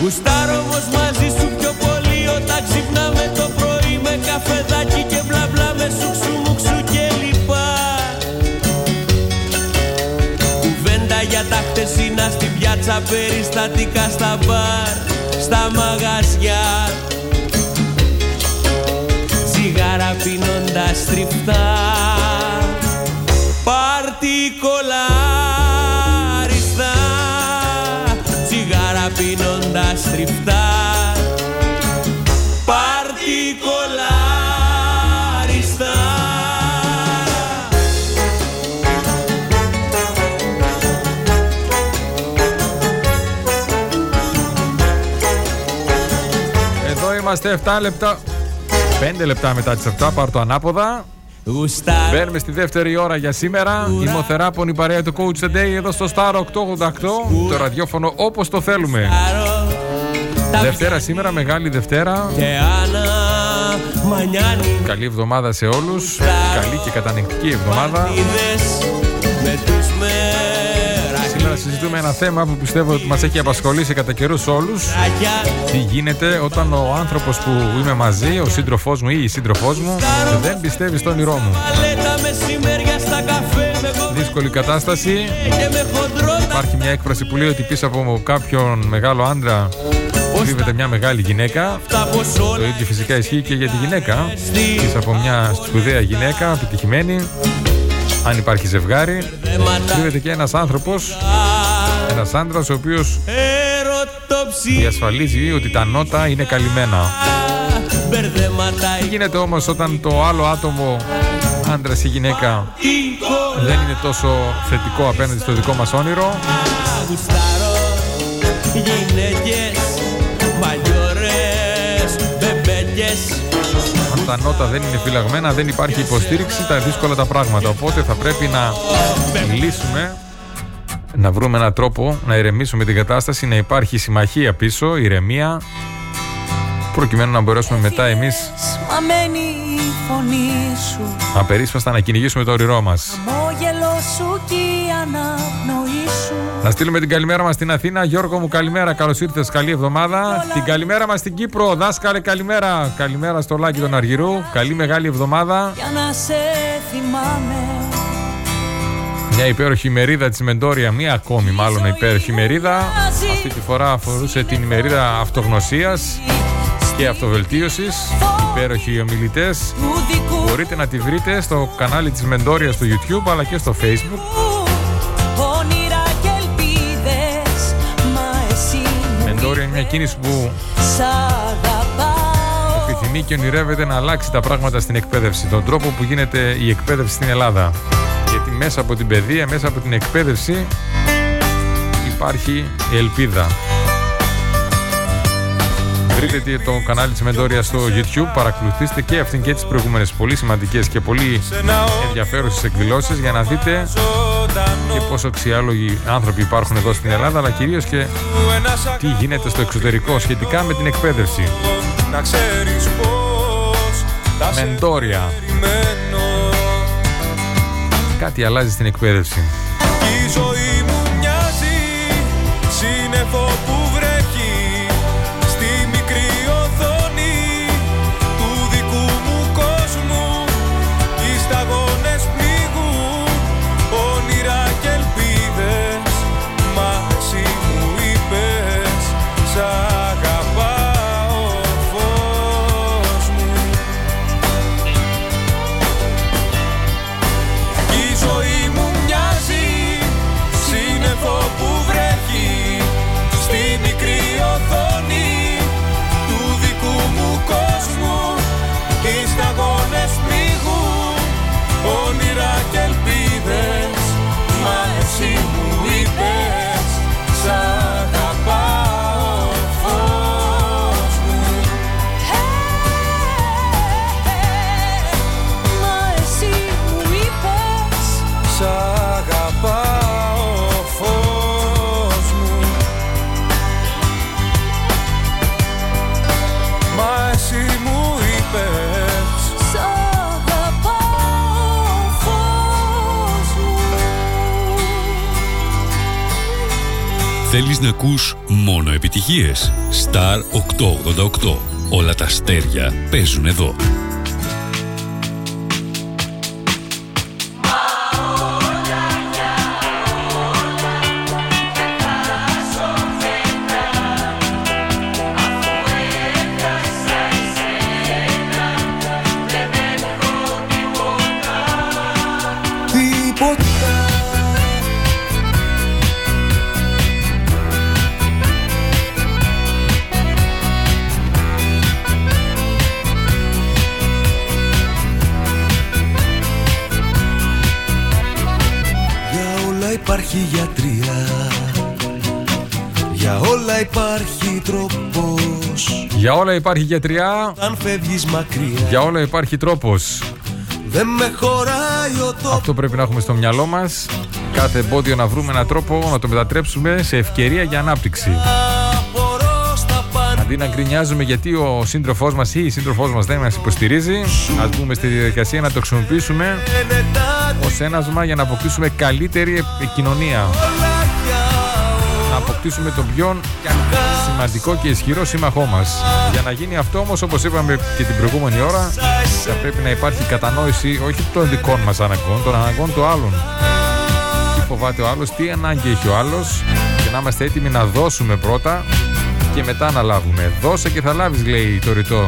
Γουστάρω όμως μαζί σου πιο πολύ όταν ξυπνάμε το πρωί με καφεδάκι και μπλα μπλα με σουξου μουξου και λοιπά. Κουβέντα για τα χτεσίνα στην πιάτσα περιστατικά στα μπαρ, στα μαγαζιά. Τσιγάρα πίνοντας τριφτά. Παρτικολάριστα πίνοντας τριφτά Παρτικολάριστα Εδώ είμαστε 7 λεπτά. 5 λεπτά μετά τις 7, πάρ το ανάποδα. Μπαίνουμε στη δεύτερη ώρα για σήμερα. Είμαι ο Θεράπων, η παρέα του Coach Today εδώ στο Star 888. Το ραδιόφωνο όπως το θέλουμε. Δευτέρα σήμερα, μεγάλη Δευτέρα. Και Άννα Μανιάνη Καλή εβδομάδα σε όλους. Καλή και κατανεκτική εβδομάδα. Είδες με τους Σήμερα συζητούμε ένα θέμα που πιστεύω ότι μας έχει απασχολήσει κατά καιρούς όλους. Τι γίνεται όταν ο άνθρωπος που είμαι μαζί, ο σύντροφός μου ή η σύντροφός μου Δεν πιστεύει στον όνειρό μου. Παλέτα μεσημέρια στα καφέ με κομμάτια Δύσκολη κατάσταση. Και με χοντρό Υπάρχει μια έκφραση που λέει ότι πίσω από κάποιον μεγάλο άντρα κρύβεται μια μεγάλη γυναίκα. Το ίδιο φυσικά ισχύει και για τη γυναίκα. Πίσω από μια σπουδαία γυναίκα, επιτυχημένη, αν υπάρχει ζευγάρι, κρύβεται και ένας άνθρωπος, ένας άντρας ο οποίος διασφαλίζει ότι τα νότα είναι καλυμμένα. Τι γίνεται όμως όταν το άλλο άτομο, άντρας ή γυναίκα, δεν είναι τόσο θετικό απέναντι στο δικό μας όνειρο; Γυναίκες, τα νότα δεν είναι φυλαγμένα, δεν υπάρχει υποστήριξη, τα δύσκολα τα πράγματα. Οπότε θα πρέπει να λύσουμε, να βρούμε έναν τρόπο να ηρεμήσουμε την κατάσταση, να υπάρχει συμμαχία πίσω, ηρεμία, προκειμένου να μπορέσουμε μετά εμείς Μα μένει η φωνή σου απερίσπαστα να κυνηγήσουμε το όνειρό μας. Μόγελο σου και η αναπνοή σου Να στείλουμε την καλημέρα μας στην Αθήνα. Γιώργο μου, καλημέρα. Καλώς ήρθες. Καλή εβδομάδα. Την καλημέρα μας στην Κύπρο. Δάσκαλε, καλημέρα. Καλημέρα στο Λάκη των Αργυρού. Καλή μεγάλη εβδομάδα. Για να σε θυμάμαι Μια υπέροχη ημερίδα της Μεντόρια. Μία ακόμη μάλλον υπέροχη ημερίδα. Αυτή τη φορά αφορούσε την ημερίδα αυτογνωσίας και αυτοβελτίωσης. Υπέροχοι οι ομιλητές. Μπορείτε να τη βρείτε στο κανάλι της Μεντόριας στο YouTube αλλά και στο Facebook. Όνειρα και ελπίδες Μα εσύ Μεντόρια είναι μια κίνηση που σ' αγαπάω επιθυμεί και ονειρεύεται να αλλάξει τα πράγματα στην εκπαίδευση. Τον τρόπο που γίνεται η εκπαίδευση στην Ελλάδα. Γιατί μέσα από την παιδεία, μέσα από την εκπαίδευση υπάρχει η ελπίδα. Βρείτε το κανάλι της Μεντόρια στο YouTube, παρακολουθήστε και αυτήν και τις προηγούμενες πολύ σημαντικές και πολύ ενδιαφέρουσες εκδηλώσεις για να δείτε και πόσο αξιάλογοι άνθρωποι υπάρχουν εδώ στην Ελλάδα αλλά κυρίως και τι γίνεται στο εξωτερικό σχετικά με την εκπαίδευση. Να ξέρεις πως θα σε Μεντόρια. περιμένω Κάτι αλλάζει στην εκπαίδευση. Η ζωή μου μοιάζει σύννεφο που Θέλεις να ακούς μόνο επιτυχίες. Star 888. Όλα τα αστέρια παίζουν εδώ. Όλα υπάρχει γιατριά. Αν φεύγεις μακριά Για όλα υπάρχει τρόπος. Δεν με χωράει ο τόπος Αυτό πρέπει να έχουμε στο μυαλό μας. Κάθε εμπόδιο να βρούμε έναν τρόπο να το μετατρέψουμε σε ευκαιρία για ανάπτυξη. Απορώ στα πάντα Αντί να γκρινιάζουμε γιατί ο σύντροφός μας ή η σύντροφός μας δεν μας υποστηρίζει, ας μπούμε στη διαδικασία να το χρησιμοποιήσουμε ως ένασμα για να αποκτήσουμε καλύτερη επ- κοινωνία. Να αποκτήσουμε τον πιο σημαντικό και ισχυρό σύμμαχό μας. Για να γίνει αυτό όμως, όπως είπαμε και την προηγούμενη ώρα, θα πρέπει να υπάρχει κατανόηση όχι των δικών μας αναγκών, των αναγκών του άλλων. Τι φοβάται ο άλλος, τι ανάγκη έχει ο άλλος και να είμαστε έτοιμοι να δώσουμε πρώτα και μετά να λάβουμε. Δώσε και θα λάβεις λέει το ρητό.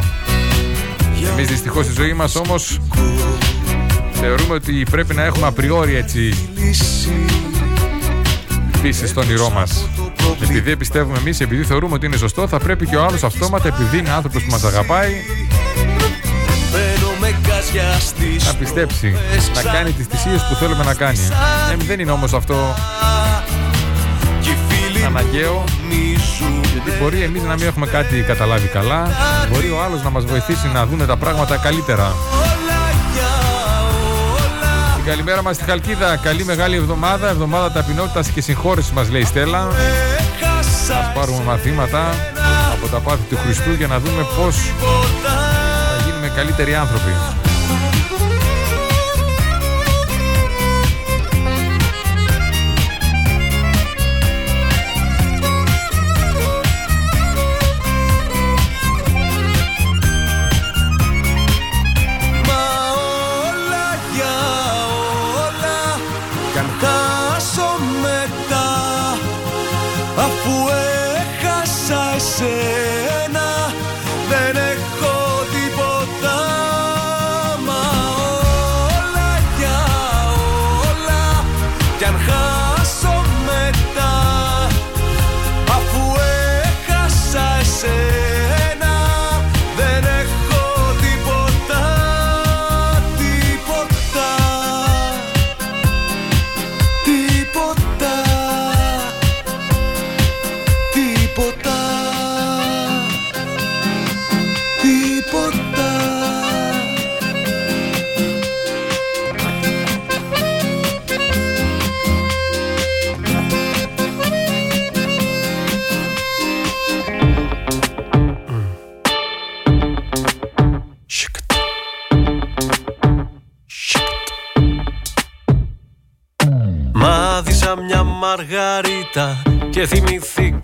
Εμείς δυστυχώς στη ζωή μας όμως θεωρούμε ότι πρέπει να έχουμε απριόρι έτσι πίστη στον όνειρό μας. Επειδή πιστεύουμε εμείς, επειδή θεωρούμε ότι είναι σωστό, θα πρέπει και ο άλλος αυτόματα, επειδή είναι άνθρωπος που μας αγαπάει, Μπαίνω με γκάζια στις να πιστέψει, να κάνει τις θυσίες που θέλουμε να κάνει. Ε, δεν είναι όμως αυτό αναγκαίο, γιατί μπορεί εμείς να μην έχουμε κάτι καταλάβει καλά, μπορεί ο άλλος να μας βοηθήσει να δούμε τα πράγματα καλύτερα. Την καλημέρα μας στη Χαλκίδα, καλή μεγάλη εβδομάδα, εβδομάδα ταπεινότητας και συγχώρεσης μας λέει η Στέλλα. Ας πάρουμε μαθήματα από τα πάθη του Χριστού για να δούμε πώς θα γίνουμε καλύτεροι άνθρωποι.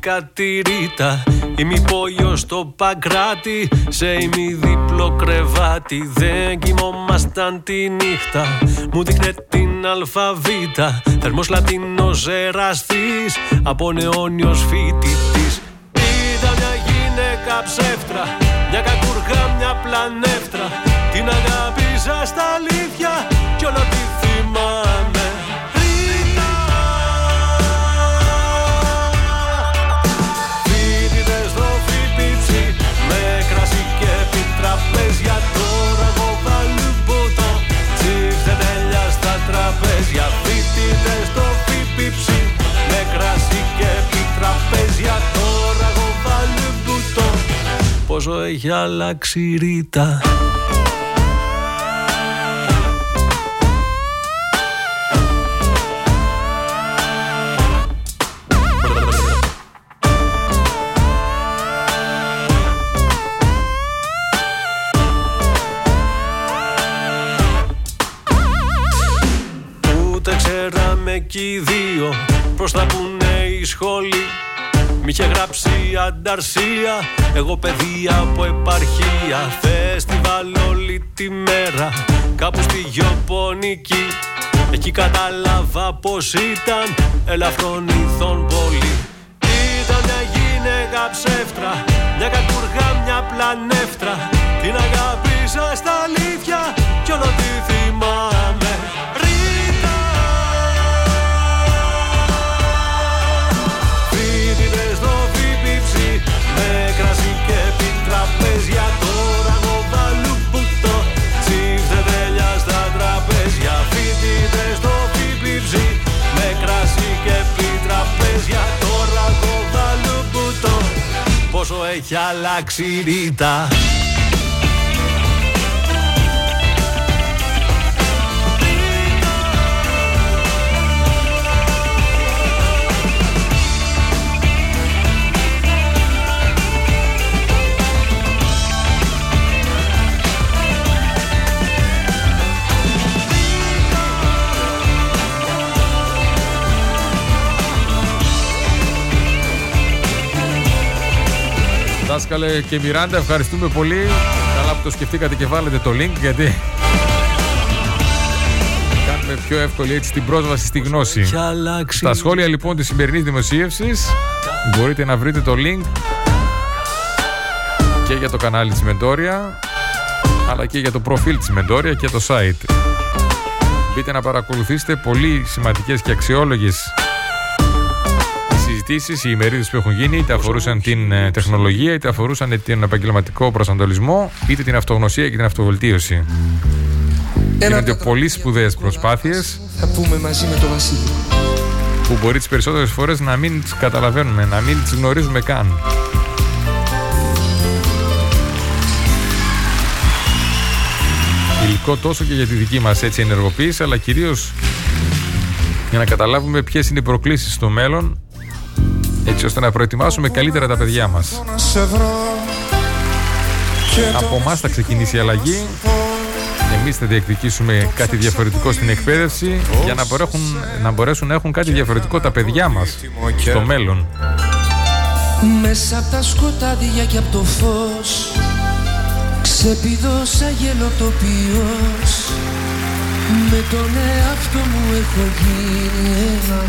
Θυμήθηκα τη Ρίτα Ημιπόλιο στο Παγκράτη σε ημιδιπλό κρεβάτι Δεν κοιμόμασταν τη νύχτα. Μου δείχνε την αλφαβήτα Θερμός λατινός εραστής από νεόνιος φοιτητής. Είδα μια γυναίκα ψεύτρα, μια κακούργα, μια πλανεύτρα. Την αγάπησα στα αλήθεια κι όλο Πόσο έχει αλλάξει η Ρίτα Ούτε ξέραμε κι οι δύο Προς τα πουνε η σχολή Μ' είχε γράψει ανταρσία. Εγώ παιδεία από επαρχία. Φεστιβάλ όλη τη μέρα. Κάπου στη γεωπονική Εκεί κατάλαβα πως ήταν Ελαφρών ηθών πολύ. Ήταν μια γυναίκα ψεύτρα. Μια κακούργα, μια πλανεύτρα Την αγάπησα στα αλήθεια Κι όλο τη θυμάμαι έχει αλλάξει η Δάσκαλε και Μιράντα, ευχαριστούμε πολύ. Καλά που το σκεφτήκατε και βάλετε το link γιατί κάνουμε πιο εύκολη έτσι την πρόσβαση στη γνώση. Στα σχόλια λοιπόν της σημερινής δημοσίευσης μπορείτε να βρείτε το link και για το κανάλι της Μεντόρια αλλά και για το προφίλ της Μεντόρια και το site. Μπείτε να παρακολουθήσετε πολύ σημαντικές και αξιόλογες συζητήσεις, οι ημερίδες που έχουν γίνει, είτε αφορούσαν την ε, τεχνολογία, είτε αφορούσαν τον επαγγελματικό προσανατολισμό, είτε την αυτογνωσία και την αυτοβελτίωση. Γίνονται πολύ σπουδαίες προσπάθειες Θα πούμε μαζί με τον Βασίλη. που μπορεί τις περισσότερες φορές να μην τις καταλαβαίνουμε, να μην τις γνωρίζουμε καν. Υλικό τόσο και για τη δική μας έτσι ενεργοποίηση, αλλά κυρίως για να καταλάβουμε ποιες είναι οι προκλήσεις στο μέλλον έτσι ώστε να προετοιμάσουμε καλύτερα τα παιδιά μας. Να σε βρω Από εμάς θα ξεκινήσει η αλλαγή. Εμείς θα διεκδικήσουμε κάτι διαφορετικό στην εκπαίδευση για να, μπορέσουν, να μπορέσουν να έχουν κάτι διαφορετικό τα παιδιά μας στο μέλλον. Μέσα από τα σκοτάδια και από το φως Ξεπηδώσα γελοτοπιός Με τον εαυτό μου έχω γίνει ένα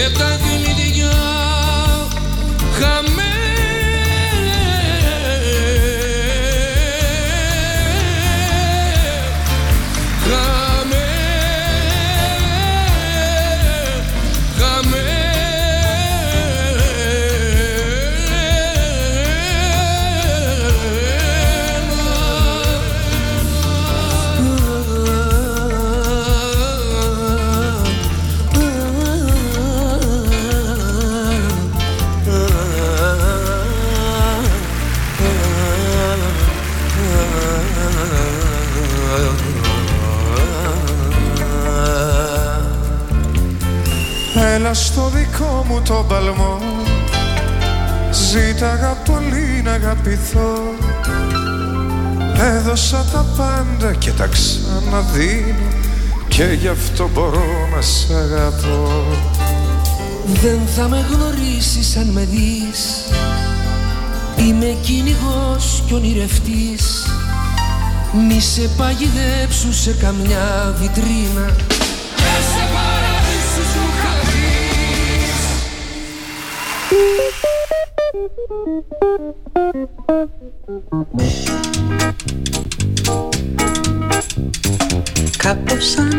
και τα γλυκιά Έμενα στο δικό μου το παλμό. Ζήταγα πολύ να αγαπηθώ. Έδωσα τα πάντα και τα ξαναδίνω. Και γι' αυτό μπορώ να σ' αγαπώ. Δεν θα με γνωρίσεις αν με δεις. Είμαι κυνηγός κι ονειρευτής. Μη σε παγιδέψουν σε καμιά βιτρίνα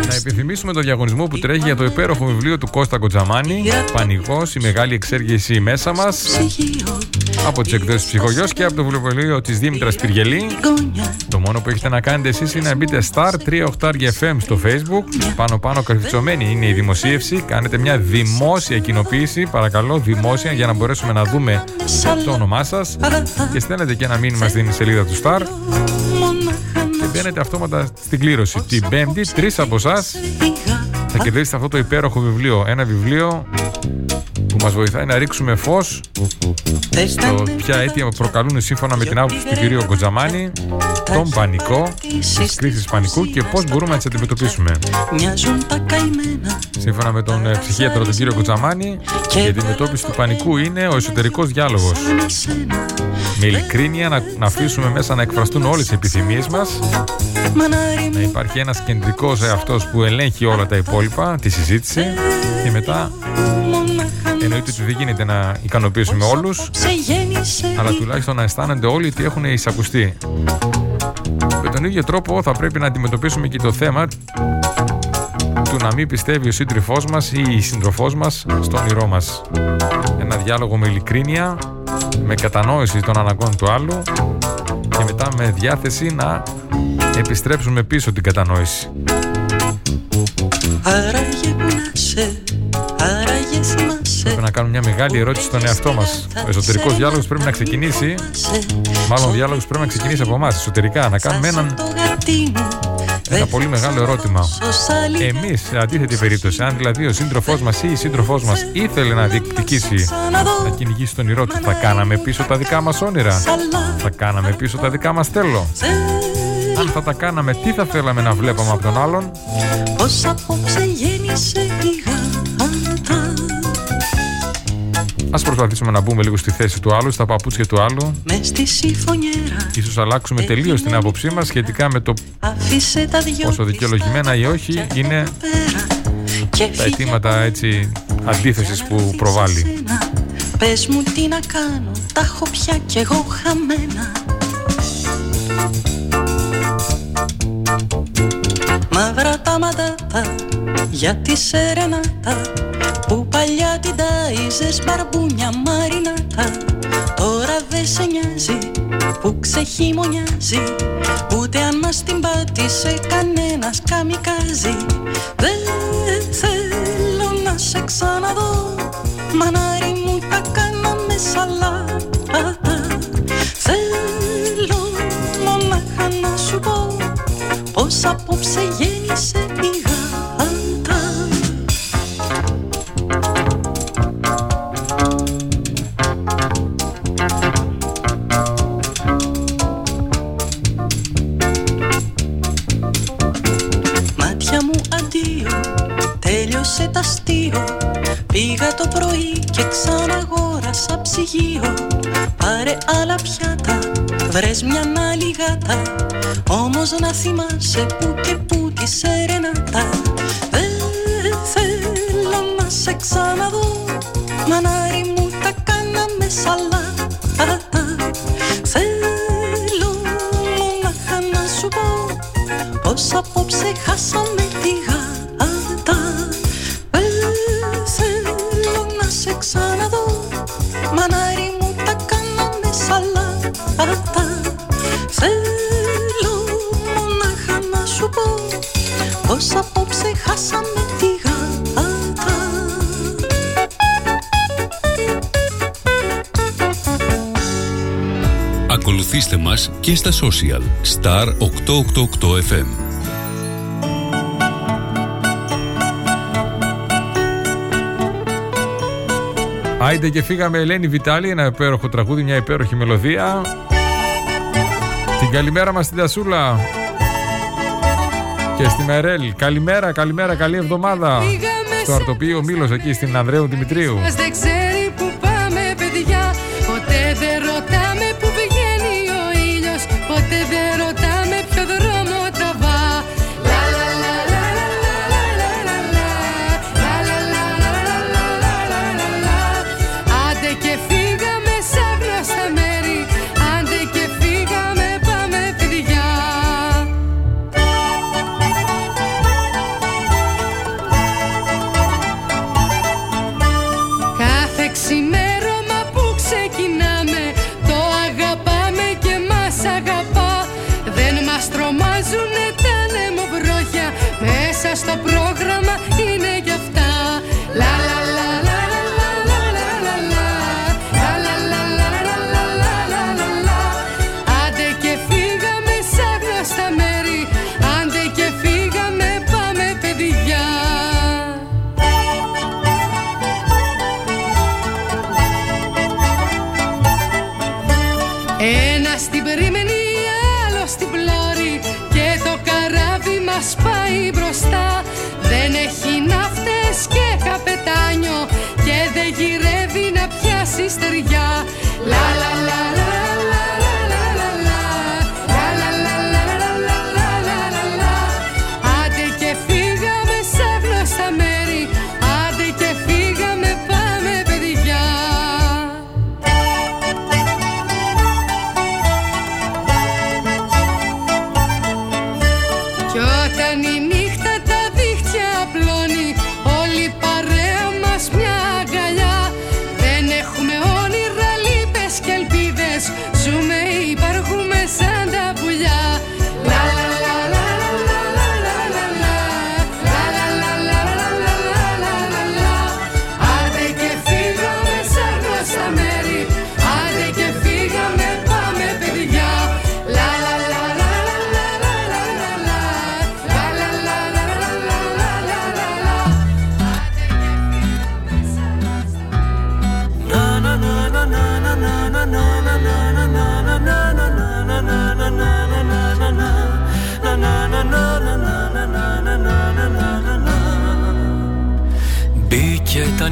Να επιθυμίσουμε το διαγωνισμό που τρέχει για το υπέροχο βιβλίο του Κώστα Κοτζαμάνη. Πανηγός, η μεγάλη εξέργηση μέσα μας. Από τις εκδόσεις Ψυχογειό και από το βιβλίο της Δήμητρας Πυργελή. Το μόνο που έχετε να κάνετε εσείς είναι να μπείτε Star 38 FM στο Facebook. Πάνω πάνω καρφιτσωμένη είναι η δημοσίευση. Κάνετε μια δημόσια κοινοποίηση, παρακαλώ, δημόσια, για να μπορέσουμε να δούμε το όνομά σας. Και στέλνετε και ένα μήνυμα στην σελίδα του Star και μπαίνετε αυτόματα στην κλήρωση. Την Πέμπτη, τρεις από εσάς θα κερδίσετε αυτό το υπέροχο βιβλίο. Ένα βιβλίο που μας βοηθάει να ρίξουμε φως στο ποια αίτια προκαλούν σύμφωνα με την άποψη του κυρίου Κοτζαμάνη τον πανικό, τις κρίσεις πανικού και πώς μπορούμε να τις αντιμετωπίσουμε. Σύμφωνα με τον ε, ψυχίατρο τον κύριο Κοτζαμάνη η αντιμετώπιση του πανικού είναι ο εσωτερικός διάλογος. Με ειλικρίνεια να, να αφήσουμε μέσα να εκφραστούν όλες οι επιθυμίες μας να υπάρχει ένας κεντρικός εαυτός που ελέγχει όλα τα υπόλοιπα, τη συζήτηση και μετά εννοείται ότι δεν γίνεται να ικανοποιήσουμε όλους αλλά τουλάχιστον να αισθάνονται όλοι ότι έχουν εισακουστεί. Με τον ίδιο τρόπο θα πρέπει να αντιμετωπίσουμε και το θέμα του να μην πιστεύει ο σύντροφός μας ή η σύντροφός μας στο όνειρό μας. Ένα διάλογο με ειλικρίνεια, με κατανόηση των αναγκών του άλλου και μετά με διάθεση να επιστρέψουμε πίσω την κατανόηση. Άραγε που να σε, άραγες θυμάσαι Πρέπει να κάνουμε μια μεγάλη ερώτηση στον εαυτό μας. Ο εσωτερικός διάλογος πρέπει να ξεκινήσει. Μάλλον ο διάλογος πρέπει να ξεκινήσει από εμάς, εσωτερικά. Να κάνουμε έναν. Ένα πολύ μεγάλο ερώτημα. Εμείς, σε αντίθετη περίπτωση, αν δηλαδή ο σύντροφός μας ή η σύντροφός μας ήθελε να διεκδικήσει, να κυνηγήσει τον ηρώ του, θα κάναμε πίσω τα δικά μας όνειρα. Θα κάναμε πίσω τα δικά μας θέλω. Αν θα τα κάναμε, τι θα θέλαμε να βλέπαμε από τον άλλον; Πώς απόψε γέννησε η γάτα Ας προσπαθήσουμε να μπούμε λίγο στη θέση του άλλου, στα παπούτσια του άλλου. Μες στη συμφωνιέρα. Ίσως αλλάξουμε τελείως την άποψή μας σχετικά με το Άφησε τα δυο πόσο δικαιολογημένα ή όχι είναι και τα αιτήματα έτσι αντίθεσης που προβάλλει. Πες μου τι να κάνω, τα έχω πια κι εγώ χαμένα. Μαύρα τα μαντάτα για τη σερενάτα Που παλιά την τάιζες μπαρμπούνια μαρινάτα Τώρα δεν σε νοιάζει που ξεχειμονιάζει. Ούτε αν μας την πάτησε κανένας καμικάζει Δεν θέλω να σε ξαναδώ Μανάρι μου τα κάναμε σαλάτα. Θέλω μονάχα να σου πω Πως απόψε γέννησε η μια άλλη γάτα. Όμως να θυμάσαι που και και στα social Star 888 FM. Άιντε και φύγαμε Ελένη Βιτάλη, ένα υπέροχο τραγούδι, μια υπέροχη μελωδία. Την καλημέρα μας στην Τασούλα. Και στη Μερέλ. Καλημέρα, καλημέρα, καλή εβδομάδα. Στο αρτοπείο Μήλος εκεί στην Ανδρέου Δημητρίου.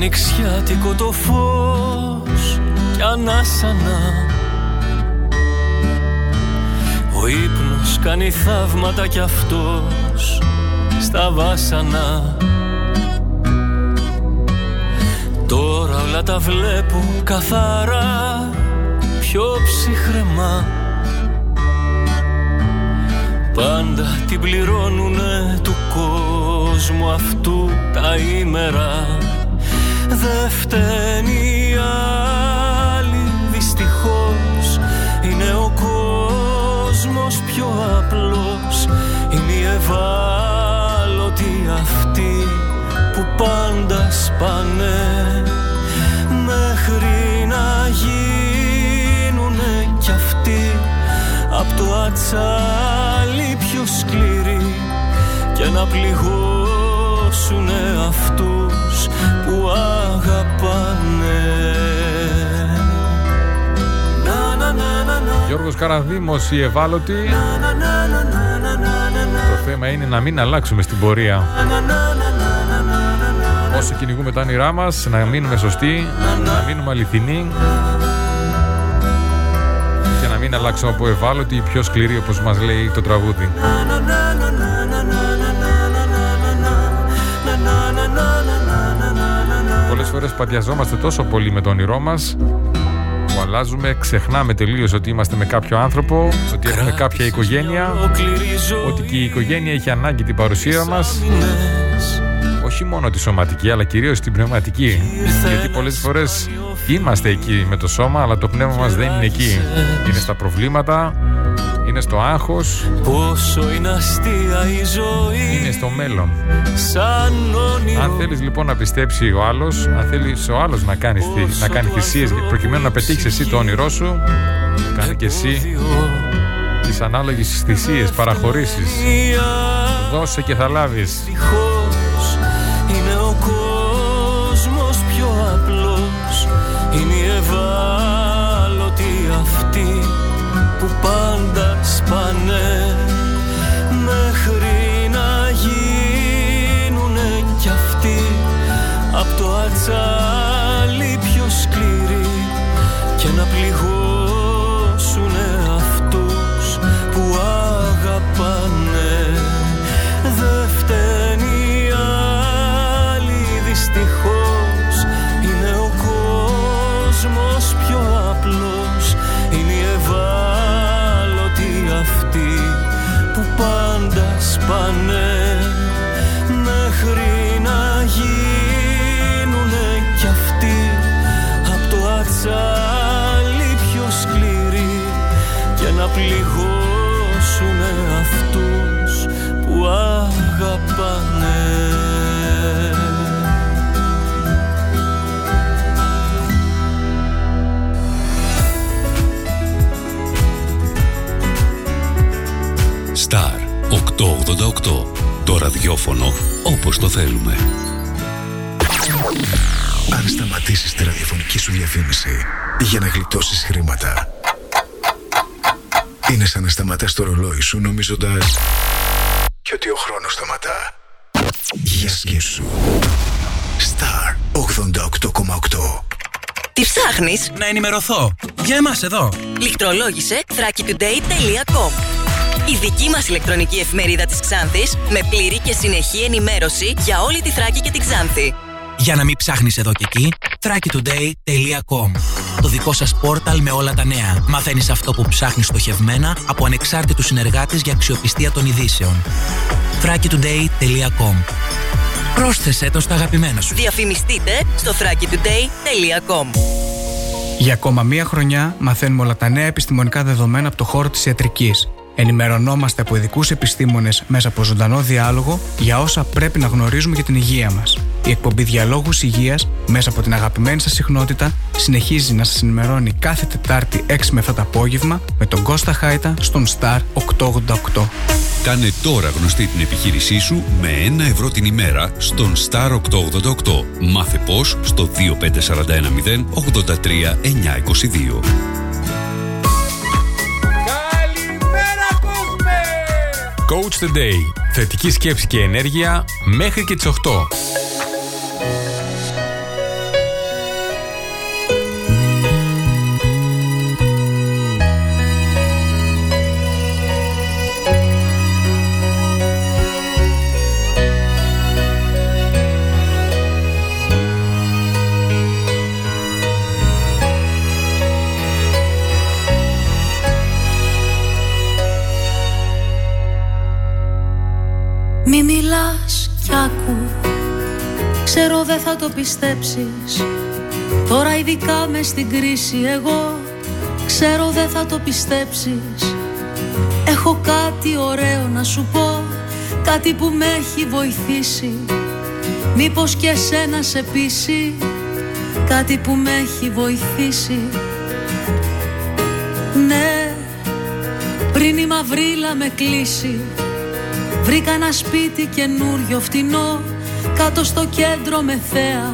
Μπήκε τα νηξιάτικο το φως κι ανάσανα. Ο ύπνος κάνει θαύματα κι αυτός στα βάσανα. Τώρα όλα τα βλέπω καθαρά πιο ψυχρεμά. Πάντα την πληρώνουνε του κόσμου αυτού τα ήμερα Δε φταίνει οι άλλοι δυστυχώς Είναι ο κόσμος πιο απλός. Είναι οι ευάλωτοι αυτοί που πάντα σπάνε. Μέχρι να γίνουνε κι αυτοί Απ' το ατσάλι πιο σκληροί. Και να πληγώσουνε αυτούς που αγαπάνε Να, να, να, να, να. Γιώργος Καραδήμος, οι ευάλωτοι. Το θέμα είναι να μην αλλάξουμε στην πορεία. Όσο κυνηγούμε τα όνειρά μας, να μείνουμε σωστοί, να μείνουμε αληθινοί και να μην αλλάξουμε από ευάλωτοι ή πιο σκληροί όπως μας λέει το τραγούδι. Φορές παντιαζόμαστε τόσο πολύ με το όνειρό μας που αλλάζουμε, ξεχνάμε τελείως ότι είμαστε με κάποιο άνθρωπο, ότι έχουμε κάποια οικογένεια, ότι και η οικογένεια έχει ανάγκη την παρουσία μας. Όχι μόνο τη σωματική αλλά κυρίως την πνευματική. Γιατί πολλές φορές είμαστε εκεί με το σώμα αλλά το πνεύμα μας δεν είναι εκεί. Είναι στα προβλήματα είναι στο άγχος. Πόσο είναι αστεία η ζωή. Είναι στο μέλλον. Σαν όνειρο. Αν θέλεις λοιπόν να πιστέψει ο άλλος αν θέλεις ο άλλος να κάνει, θυ- να κάνει θυσίες προκειμένου να πετύχεις εσύ το όνειρό σου κάνε και εσύ τις ανάλογες θυσίες, παραχωρήσεις. Δώσε και θα λάβεις σπάνε μέχρι να γίνουνε κι αυτοί απ' το ατσάλι αυτοί που πάντα σπάνε μέχρι να γίνουνε κι αυτοί. Απ' το ατσάλι πιο σκληροί και να πληγώσουνε αυτούς που αγαπάνε Το ραδιόφωνο όπως το θέλουμε. Αν σταματήσεις τη ραδιοφωνική σου διαφήμιση για να γλιτώσεις χρήματα, είναι σαν να σταματάς το ρολόι σου νομίζοντας και ότι ο χρόνος σταματά. Για σκέψου. Star 88,8 Τι ψάχνεις; Να ενημερωθώ. Για εμάς εδώ. Λιχτρολόγησε thrakitoday.com Η δική μας ηλεκτρονική εφημερίδα της Ξάνθης με πλήρη και συνεχή ενημέρωση για όλη τη Θράκη και την Ξάνθη. Για να μην ψάχνεις εδώ και εκεί, thrakitoday.com Το δικό σας πόρταλ με όλα τα νέα. Μαθαίνεις αυτό που ψάχνεις στοχευμένα από ανεξάρτητους συνεργάτες για αξιοπιστία των ειδήσεων. thrakitoday.com Πρόσθεσέ το στα αγαπημένα σου. Διαφημιστείτε στο thrakitoday.com Για ακόμα μία χρονιά μαθαίνουμε όλα τα νέα επιστημονικά δεδομένα από το χώρο της ιατρικής. Ενημερωνόμαστε από ειδικούς επιστήμονες μέσα από ζωντανό διάλογο για όσα πρέπει να γνωρίζουμε για την υγεία μας. Η εκπομπή Διαλόγους Υγείας, μέσα από την αγαπημένη σας συχνότητα, συνεχίζει να σας ενημερώνει κάθε Τετάρτη 6 με 7 το απόγευμα με τον Κώστα Χάιτα στον Star 888. Κάνε τώρα γνωστή την επιχείρησή σου με 1 ευρώ την ημέρα στον Star 888. Μάθε πώς στο 25410 83 Coach the Day. Θετική σκέψη και ενέργεια μέχρι και τις 8. Δεν θα το πιστέψεις. Τώρα ειδικά μες στην κρίση εγώ Ξέρω δεν θα το πιστέψεις. Έχω κάτι ωραίο να σου πω Κάτι που με έχει βοηθήσει. Μήπως και εσένα σε πείσει Κάτι που με έχει βοηθήσει. Ναι Πριν η μαυρίλα με κλείσει Βρήκα ένα σπίτι καινούριο φτηνό Κάτω στο κέντρο με θέα.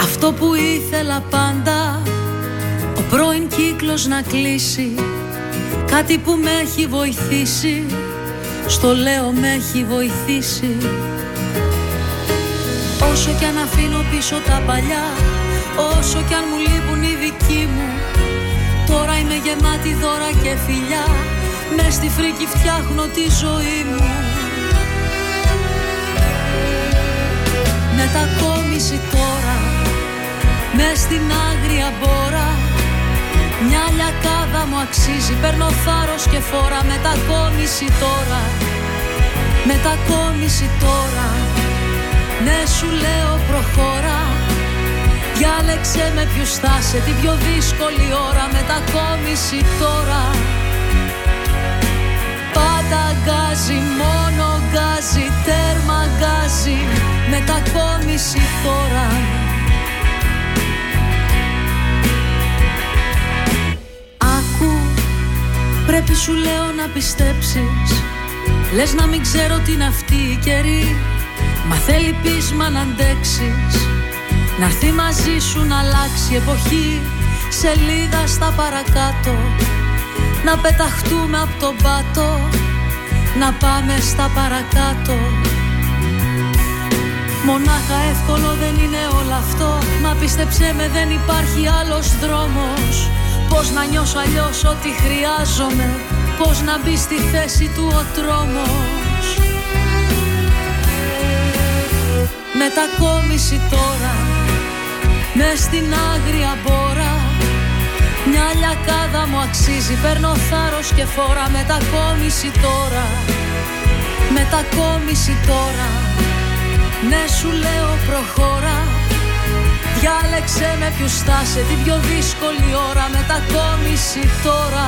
Αυτό που ήθελα πάντα Ο πρώην κύκλος να κλείσει. Κάτι που με έχει βοηθήσει Στο λέω με έχει βοηθήσει. Όσο κι αν αφήνω πίσω τα παλιά Όσο κι αν μου λείπουν οι δικοί μου Τώρα είμαι γεμάτη δώρα και φιλιά. Μες στη φρίκη φτιάχνω τη ζωή μου Μετακόμιση τώρα μες στην άγρια μπόρα. Μια λιακάδα μου αξίζει Παίρνω θάρρος και φόρα. Μετακόμιση τώρα Μετακόμιση τώρα. Ναι σου λέω προχώρα. Διάλεξε με ποιους θα σε την πιο δύσκολη ώρα. Μετακόμιση τώρα Πάντα γκάζι, μόνο γκάζι, τέρμα γκάζι Μετακόμιση τώρα Άκου, πρέπει σου λέω να πιστέψεις. Λες να μην ξέρω τι είναι αυτοί οι καιροί Μα θέλει πείσμα να αντέξεις. Να έρθει μαζί σου να αλλάξει η εποχή Σελίδα στα παρακάτω. Να πεταχτούμε από τον πάτο Να πάμε στα παρακάτω. Μονάχα εύκολο δεν είναι όλο αυτό. Μα πίστεψέ με δεν υπάρχει άλλος δρόμος. Πώς να νιώσω αλλιώς ότι χρειάζομαι. Πώς να μπει στη θέση του ο τρόμος. Μετακόμιση τώρα. Μες στην άγρια μπόρα Μια λιακάδα μου αξίζει. Παίρνω θάρρος και φόρα. Μετακόμιση τώρα. Μετακόμιση τώρα. Ναι σου λέω προχώρα. Διάλεξε με ποιους θα 'σαι Την πιο δύσκολη ώρα. Μετακόμιση τώρα.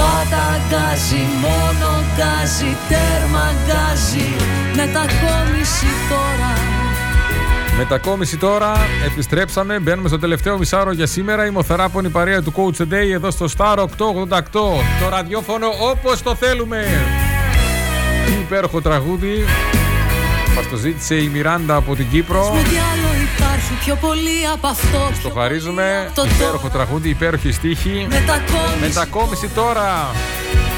Πάντα γκάζι, μόνο γκάζι, τέρμα γκάζι Μετακόμιση τώρα Μετακόμιση τώρα, επιστρέψαμε, μπαίνουμε στο τελευταίο μισάρο για σήμερα. Η μοθεράπονη παρέα του Coach Day εδώ στο Star 888. Το ραδιόφωνο όπως το θέλουμε. Τι υπέροχο τραγούδι. Μας το ζήτησε η Μιράντα από την Κύπρο. Μου τι άλλο υπάρχει πιο πολύ από αυτό. Το χαρίζουμε. Υπέροχο τραγούδι, υπέροχη στίχη. Μετακόμιση, Μετακόμιση τώρα.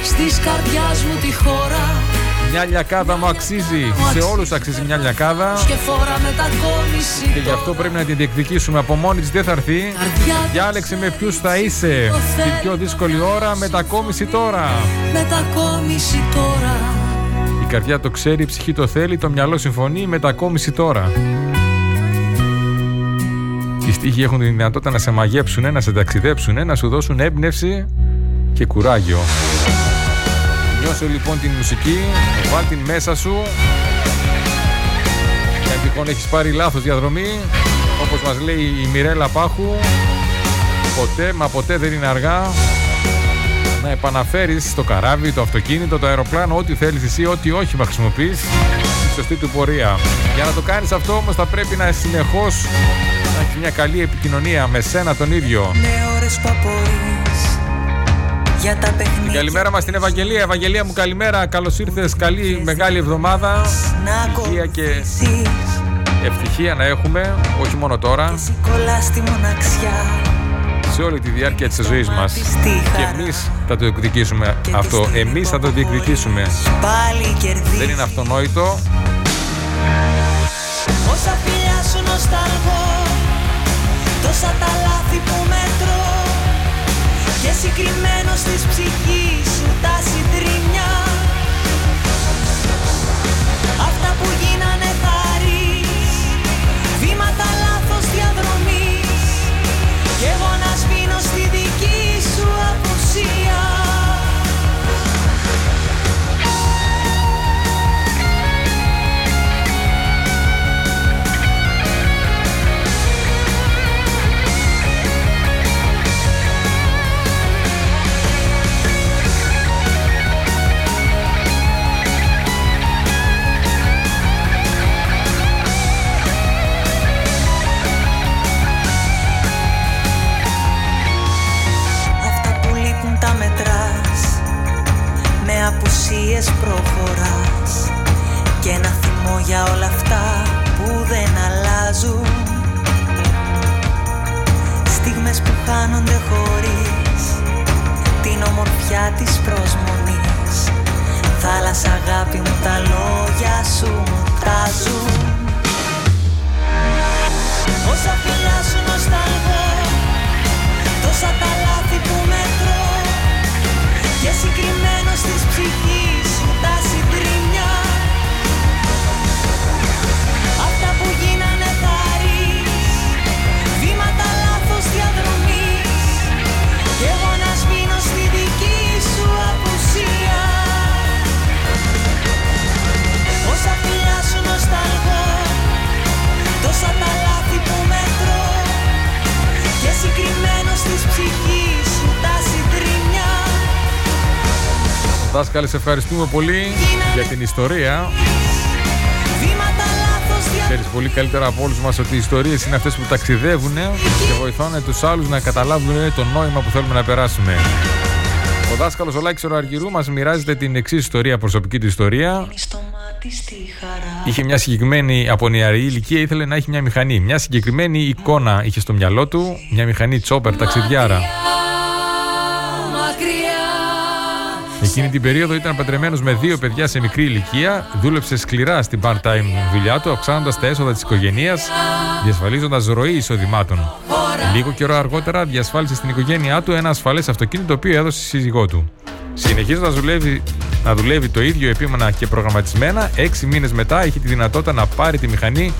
Στις καρδιάς μου τη χώρα Μια λιακάδα μου αξίζει. Σε όλους αξίζει μια λιακάδα. Και φορά μετακόμιση Και γι' αυτό πρέπει να την διεκδικήσουμε. Από μόνη της δεν θα έρθει. Διάλεξε με ποιους θα είσαι. Την πιο δύσκολη ώρα, μετακόμιση τώρα. Μετακόμιση τώρα Η καρδιά το ξέρει, η ψυχή το θέλει, το μυαλό συμφωνεί, μετακόμιση τώρα. Οι στίχοι έχουν τη δυνατότητα να σε μαγέψουν, να σε ταξιδέψουν, να σου δώσουν έμπνευση και κουράγιο. Νιώσε λοιπόν την μουσική, βάλ την μέσα σου. Και αν τυχόν έχεις πάρει λάθος διαδρομή, όπως μας λέει η Μιρέλα Πάχου, ποτέ μα ποτέ δεν είναι αργά να επαναφέρεις το καράβι, το αυτοκίνητο, το αεροπλάνο, ό,τι θέλεις εσύ, ό,τι όχι να χρησιμοποιείς στη σωστή του πορεία. Για να το κάνεις αυτό όμως θα πρέπει να συνεχώς να έχεις μια καλή επικοινωνία με σένα τον ίδιο. Με ώρες που απορείς για τα παιχνίδια Καλημέρα μας στην Ευαγγελία. Ευαγγελία μου καλημέρα. Καλώς ήρθες. Καλή μεγάλη εβδομάδα. Υγεία και ευτυχία να έχουμε. Όχι μόνο τώρα. κολλά στη μοναξιά Σε όλη τη διάρκεια της ζωής μας. Και εμείς θα το διεκδικήσουμε αυτό. Εμείς θα το διεκδικήσουμε. Πάλι κερδίζεις Δεν είναι αυτονόητο. Όσα φιλιά σου νοσταλγώ Τόσα τα λάθη που μετρώ Και συγκριμένο της ψυχής σου τα συντριμμιά Αυτά που γίνανε Δάσκαλε, σε ευχαριστούμε πολύ για την ιστορία. Βήματα λάθος Ξέρεις πολύ καλύτερα από όλους μας ότι οι ιστορίες είναι αυτές που ταξιδεύουν και βοηθάνε τους άλλους να καταλάβουν το νόημα που θέλουμε να περάσουμε. Ο δάσκαλος ο Λάκη Αργυρού μας μοιράζεται την εξής ιστορία, προσωπική του ιστορία. Είχε μια συγκεκριμένη από νεαρή ηλικία, ήθελε να έχει μια μηχανή. Μια συγκεκριμένη εικόνα είχε στο μυαλό του, μια μηχανή τσόπερ ταξιδιάρα. Εκείνη την περίοδο ήταν παντρεμένος με δύο παιδιά σε μικρή ηλικία, δούλεψε σκληρά στην part-time δουλειά του, αυξάνοντας τα έσοδα της οικογένειας, διασφαλίζοντας ροή εισοδημάτων. Λίγο καιρό αργότερα διασφάλισε στην οικογένειά του ένα ασφαλές αυτοκίνητο το οποίο έδωσε στη σύζυγό του. Συνεχίζοντας να δουλεύει, να δουλεύει το ίδιο επίμονα και προγραμματισμένα, έξι μήνες μετά είχε τη δυνατότητα να πάρει τη μηχανή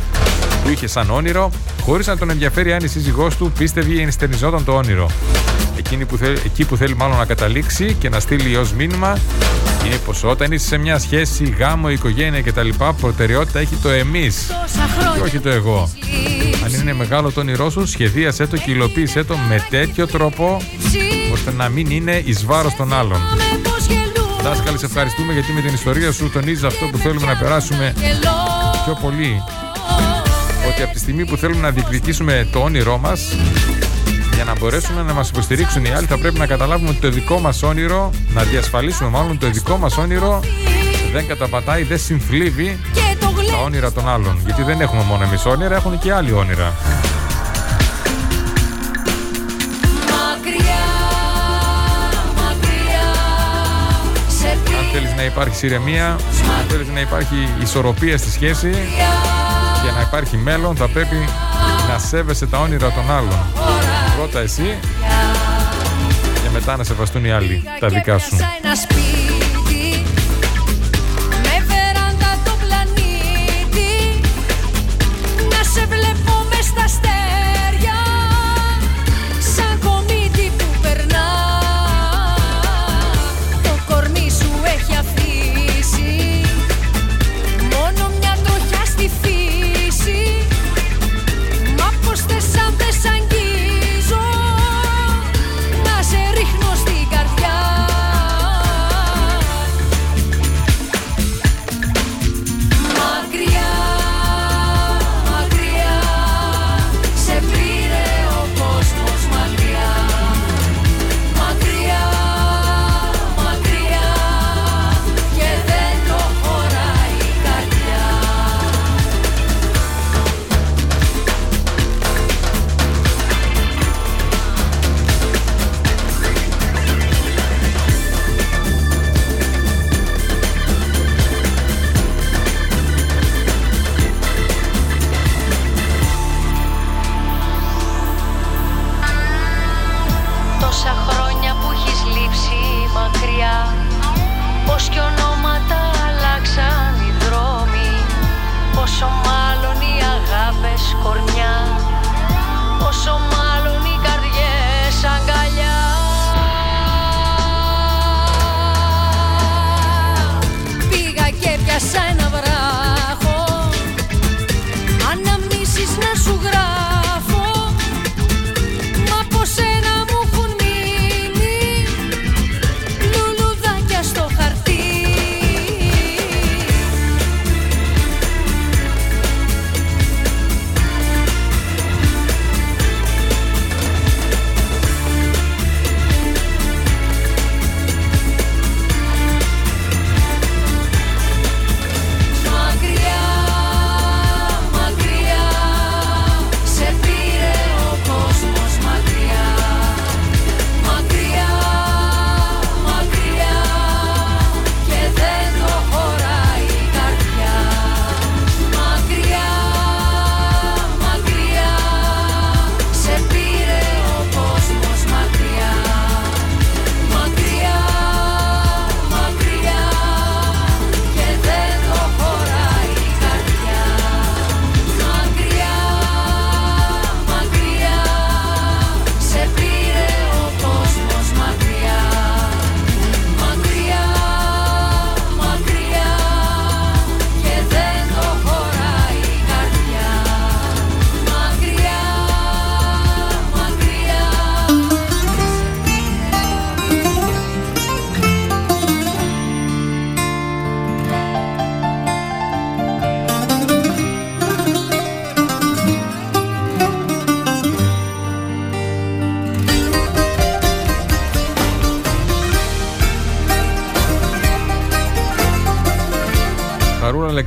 που είχε σαν όνειρο, χωρίς να τον ενδιαφέρει αν η σύζυγός του πίστευε ή ενστερνιζόταν το όνειρο. Εκείνη που θέλει, εκεί που θέλει μάλλον να καταλήξει και να στείλει ως μήνυμα είναι πως όταν είσαι σε μια σχέση, γάμο, οικογένεια κτλ., προτεραιότητα έχει το εμείς και όχι το εγώ. Αν είναι μεγάλο το όνειρό σου, σχεδίασέ το και υλοποίησέ το με τέτοιο τρόπο ώστε να μην είναι εις βάρος των άλλων. Δάσκαλε, σε ευχαριστούμε γιατί με την ιστορία σου τονίζεις αυτό που θέλουμε να περάσουμε πιο πολύ. Ότι από τη στιγμή που θέλουμε να διεκδικήσουμε το όνειρό μας για να μπορέσουν να μας υποστηρίξουν οι άλλοι θα πρέπει να καταλάβουμε ότι το δικό μας όνειρο να διασφαλίσουμε μάλλον το δικό μας όνειρο δεν καταπατάει, δεν συμφλίβει τα όνειρα των άλλων. Γιατί δεν έχουμε μόνο εμείς όνειρα, έχουν και άλλοι όνειρα. Αν θέλεις να υπάρχει ηρεμία, αν θέλεις να υπάρχει ισορροπία στη σχέση και να υπάρχει μέλλον θα πρέπει να σέβεσαι τα όνειρα των άλλων. Πρώτα εσύ και μετά να σεβαστούν οι άλλοι τα δικά σου.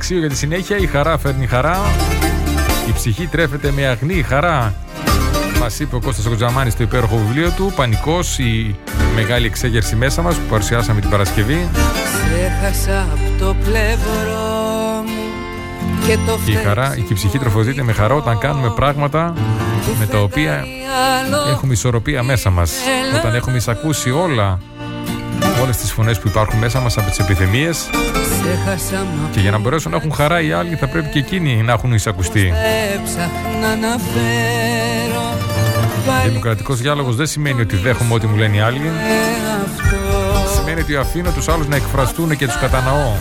Αλεξίου για τη συνέχεια. Η χαρά φέρνει χαρά. Η ψυχή τρέφεται με αγνή χαρά. Μας είπε ο Κώστας Κοτζαμάνη στο υπέροχο βιβλίο του. Πανικός, η μεγάλη εξέγερση μέσα μας που παρουσιάσαμε την Παρασκευή. Ξέχασα από το πλευρό μου και το Και η χαρά, και η ψυχή τροφοδοτείται με χαρά όταν κάνουμε πράγματα με τα οποία έχουμε ισορροπία μέσα μας. Όταν έχουμε εισακούσει όλα, όλες τις φωνές που υπάρχουν μέσα μας από τις επιθυμίες Ξέχασα μα και για να μπορέσουν να έχουν χαρά οι άλλοι θα πρέπει και εκείνοι να έχουν εισακουστεί. έψαχνα να φέρω Δημοκρατικός διάλογος δεν σημαίνει ότι δέχομαι ό,τι μου λένε οι άλλοι. αυτό Σημαίνει ότι αφήνω τους άλλους να εκφραστούν και τους καταναώ.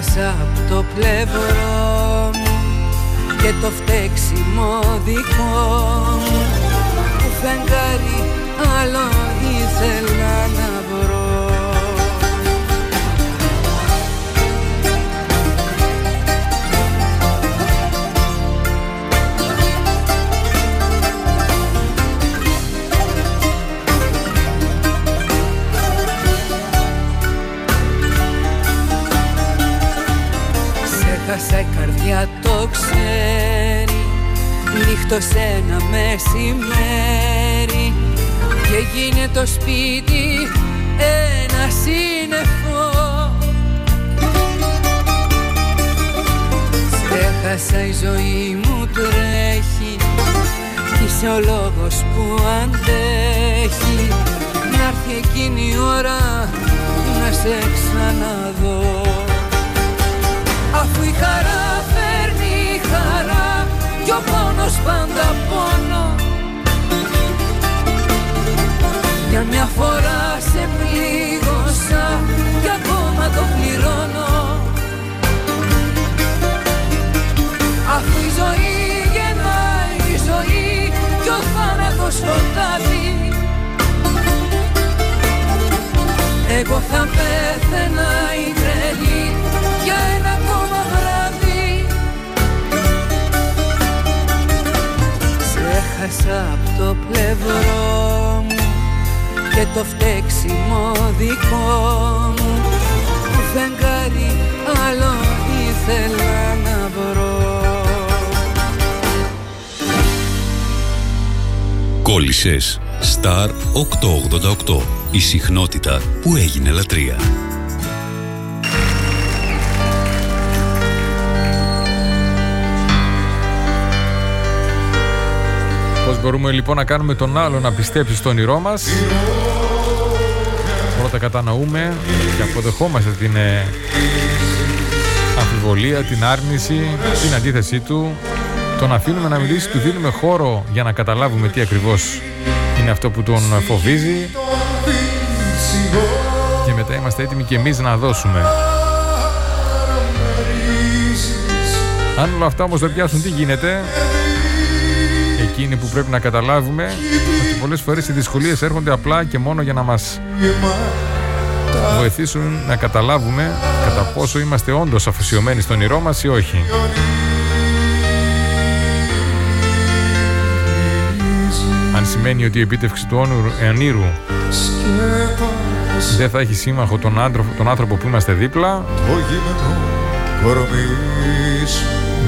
Ξέχασα από το πλευρό μου και το φταίξιμο δικό μου. Που φεγγάρι άλλο ήθελα να Ξέχασα η καρδιά το ξέρει. Νύχτωσε ένα μεσημέρι. Και γίνε το σπίτι ένα σύννεφο. Ξέχασα η ζωή μου τρέχει. Κι είσαι ο λόγος που αντέχει. Να έρθει εκείνη η ώρα να σε ξαναδώ. Αφού η χαρά φέρνει χαρά κι ο πόνος πάντα πόνο. Για μια φορά σε πλήγωσα κι ακόμα το πληρώνω. Αφού η ζωή γεννάει η ζωή κι ο θάνατος σκοτάδι Εγώ θα πέθαινα Ξέχασα από το πλευρό μου και το φταίξιμο δικό μου. Που φεγγάρι άλλο ήθελα να βρω. Κόλλησες. Star 888 Η συχνότητα που έγινε λατρεία Πώς μπορούμε λοιπόν να κάνουμε τον άλλο να πιστέψει στο όνειρό μας. Πρώτα κατανοούμε και αποδεχόμαστε την ε, αμφιβολία, την άρνηση, την αντίθεσή του. Τον αφήνουμε να μιλήσει, του δίνουμε χώρο για να καταλάβουμε τι ακριβώς είναι αυτό που τον φοβίζει. Και μετά είμαστε έτοιμοι και εμείς να δώσουμε. Αν όλα αυτά όμως δεν πιάσουν τι γίνεται; Εκείνοι που πρέπει να καταλάβουμε ότι πολλές φορές οι δυσκολίες έρχονται απλά και μόνο για να μας βοηθήσουν να καταλάβουμε κατά πόσο είμαστε όντως αφοσιωμένοι στον όνειρό μας ή όχι. Αν σημαίνει ότι η επίτευξη του όνειρου, ονείρου δεν θα έχει σύμμαχο τον άνθρωπο, τον άνθρωπο που είμαστε δίπλα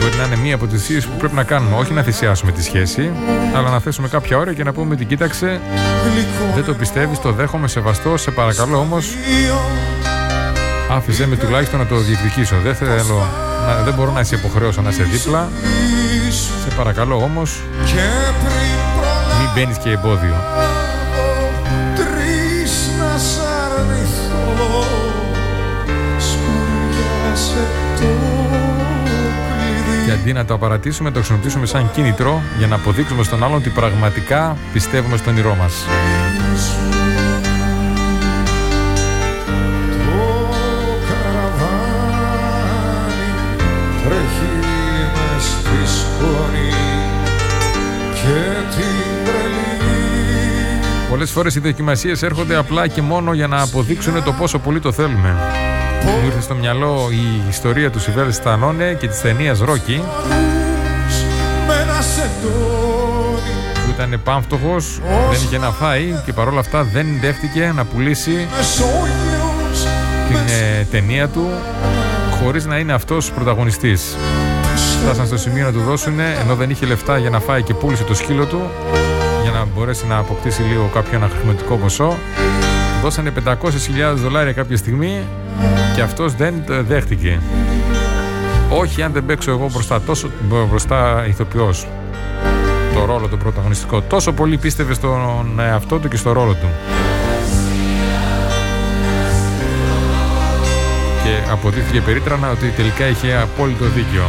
Μπορεί να είναι μία από τις θυσίες που πρέπει να κάνουμε. Όχι να θυσιάσουμε τη σχέση Αλλά να θέσουμε κάποια όρια και να πούμε την κοίταξε Δεν το πιστεύεις, το δέχομαι σεβαστό Σε παρακαλώ όμως Άφησέ με τουλάχιστον να το διεκδικήσω. Δεν θέλω, να, δεν μπορώ να σε υποχρεώσω να είσαι δίπλα. Σε παρακαλώ όμως Μην μπαίνεις και εμπόδιο αντί να τα παρατήσουμε, το χρησιμοποιήσουμε σαν κίνητρο για να αποδείξουμε στον άλλον ότι πραγματικά πιστεύουμε στον ήρωά μας. Πολλέ φορέ Πολλές φορές οι δοκιμασίες έρχονται απλά και μόνο για να αποδείξουν το πόσο πολύ το θέλουμε. Μου ήρθε στο μυαλό η ιστορία του Σιβέλ Στανόνε και της ταινίας Ρόκι με ένα σεντόνι που ήταν πάμφτωχος, δεν είχε να φάει και παρόλα αυτά δεν δέχτηκε να πουλήσει Μεσόγειος την ε, ταινία του χωρίς να είναι αυτός πρωταγωνιστής. Φτάσαν στο σημείο να του δώσουν ενώ δεν είχε λεφτά για να φάει και πούλησε το σκύλο του για να μπορέσει να αποκτήσει λίγο κάποιο ένα χρηματικό ποσό. Του Δώσανε 500.000 δολάρια κάποια στιγμή και αυτός δεν το δέχτηκε. Όχι αν δεν παίξω εγώ μπροστά, τόσο μπροστά ηθοποιός το ρόλο του πρωταγωνιστικό. Τόσο πολύ πίστευε στον εαυτό του και στο ρόλο του. Και αποδείχθηκε περίτρανα ότι τελικά είχε απόλυτο δίκιο.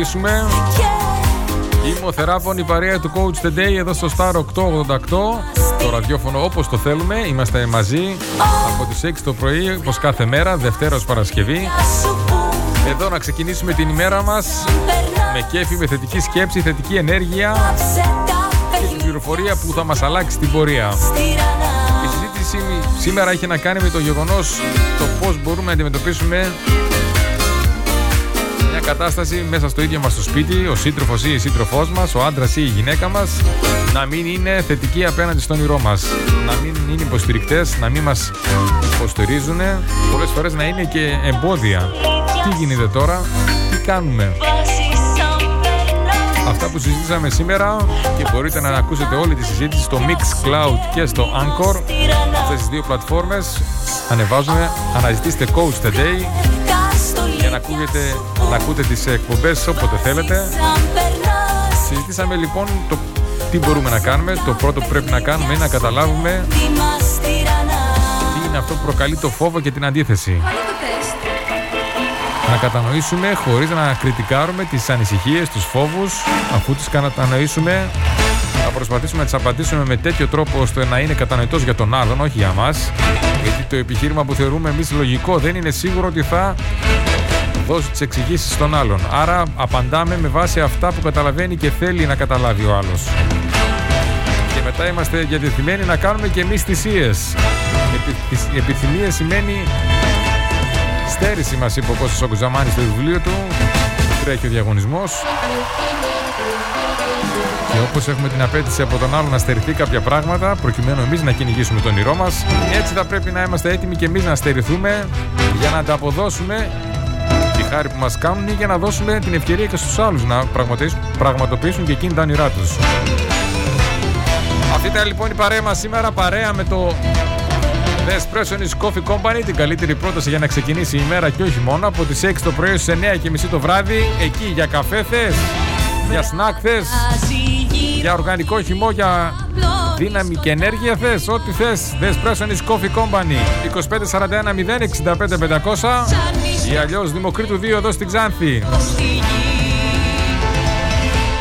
Αφήσουμε. Είμαι ο Θεράπων, η παρέα του Coach The Day εδώ στο Star 888. Το ραδιόφωνο όπως το θέλουμε. Είμαστε μαζί από τις 6 το πρωί, όπως κάθε μέρα, Δευτέρα ως Παρασκευή. Εδώ να ξεκινήσουμε την ημέρα μας με κέφι, με θετική σκέψη, θετική ενέργεια και την πληροφορία που θα μας αλλάξει την πορεία. Η συζήτηση σήμερα έχει να κάνει με το γεγονός το πώς μπορούμε να αντιμετωπίσουμε μια κατάσταση μέσα στο ίδιο μας το σπίτι, ο σύντροφος ή η σύντροφός μας, ο άντρας ή η γυναίκα μας, να μην είναι θετική απέναντι στον όνειρό μας. Να μην είναι υποστηρικτές, να μην μας υποστηρίζουν, πολλές φορές να είναι και εμπόδια. Τι γίνεται τώρα, τι κάνουμε; Αυτά που συζήτησαμε σήμερα και μπορείτε να ακούσετε όλη τη συζήτηση στο Mixcloud και στο Anchor. Αυτές τις δύο πλατφόρμες ανεβάζουμε, αναζητήστε Coach the Day για να, ακούγετε, να ακούτε τις εκπομπές όποτε θέλετε. Συζητήσαμε λοιπόν το τι μπορούμε να κάνουμε. Το πρώτο που πρέπει να κάνουμε είναι να καταλάβουμε τι είναι αυτό που προκαλεί το φόβο και την αντίθεση. Να κατανοήσουμε χωρίς να κριτικάρουμε τις ανησυχίες, τους φόβους, αφού τις κατανοήσουμε να προσπαθήσουμε να τις απαντήσουμε με τέτοιο τρόπο ώστε να είναι κατανοητός για τον άλλον, όχι για μας. Γιατί το επιχείρημα που θεωρούμε εμείς λογικό δεν είναι σίγουρο ότι θα δώσει τις εξηγήσεις στον άλλον. Άρα απαντάμε με βάση αυτά που καταλαβαίνει και θέλει να καταλάβει ο άλλος. Και μετά είμαστε διατεθειμένοι να κάνουμε και εμείς θυσίε. Επιθυμία σημαίνει στέρηση, μας είπε ο Κώστας Ογκουζαμάνη στο βιβλίο του. Τρέχει ο διαγωνισμός. Και όπως έχουμε την απέτηση από τον άλλο να στερηθεί κάποια πράγματα, προκειμένου εμείς να κυνηγήσουμε τον όνειρό μας, έτσι θα πρέπει να είμαστε έτοιμοι και εμείς να στερηθούμε για να τα αποδώσουμε τη χάρη που μας κάνουν ή για να δώσουμε την ευκαιρία και στους άλλους να πραγματοποιήσουν και εκείνη τα όνειρά τους. Αυτή ήταν λοιπόν η παρέα μας σήμερα, παρέα με το The Espresso is Coffee Company, την καλύτερη πρόταση για να ξεκινήσει η μέρα και όχι μόνο. Από τις 6 το πρωί στις 9 και το βράδυ, εκεί για καφέ θες, για σνακ θες, για οργανικό χυμό, για δύναμη και ενέργεια θες, ό,τι θες. The Espresso is Coffee Company, 2541 065 500 ή αλλιώς Δημοκρίτου 2 εδώ στην Ξάνθη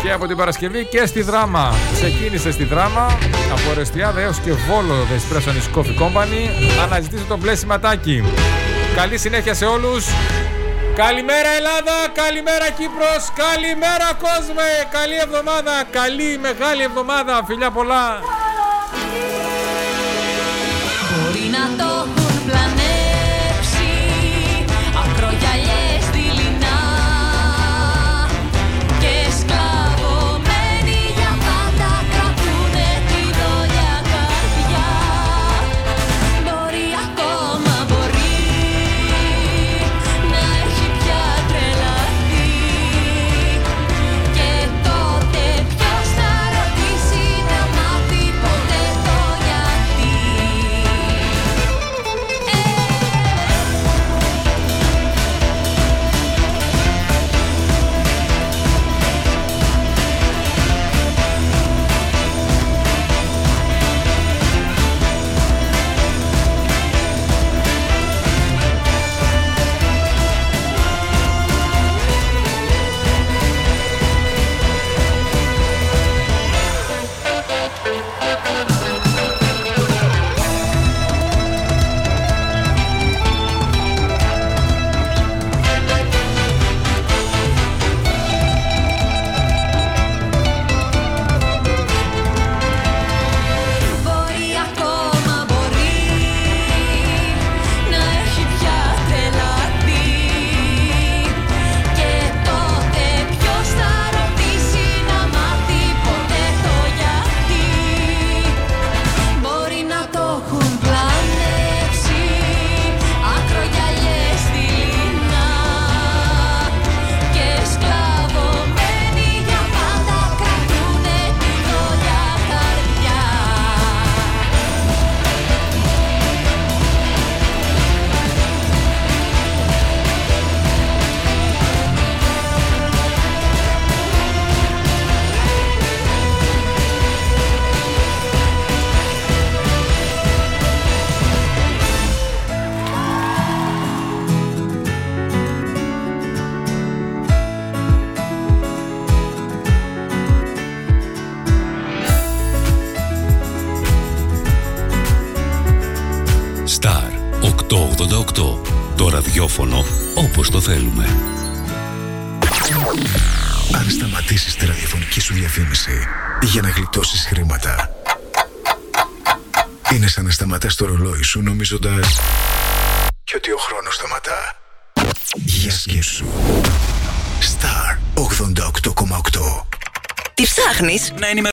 και από την Παρασκευή και στη Δράμα. Ξεκίνησε στη Δράμα από Ρεστιάδα έως και Βόλο The Espresso Coffee Company. Αναζητήστε τον μπλε σηματάκι. Καλή συνέχεια σε όλους. Καλημέρα Ελλάδα, καλημέρα Κύπρος, καλημέρα κόσμε, καλή εβδομάδα, καλή μεγάλη εβδομάδα, φιλιά πολλά. Γλιτώσεις χρήματα, είναι σαν να σταματάς το ρολόι σου νομίζοντας και ότι ο χρόνος σταματά. Για σκέψου. Star 88,8 Τι ψάχνεις; Να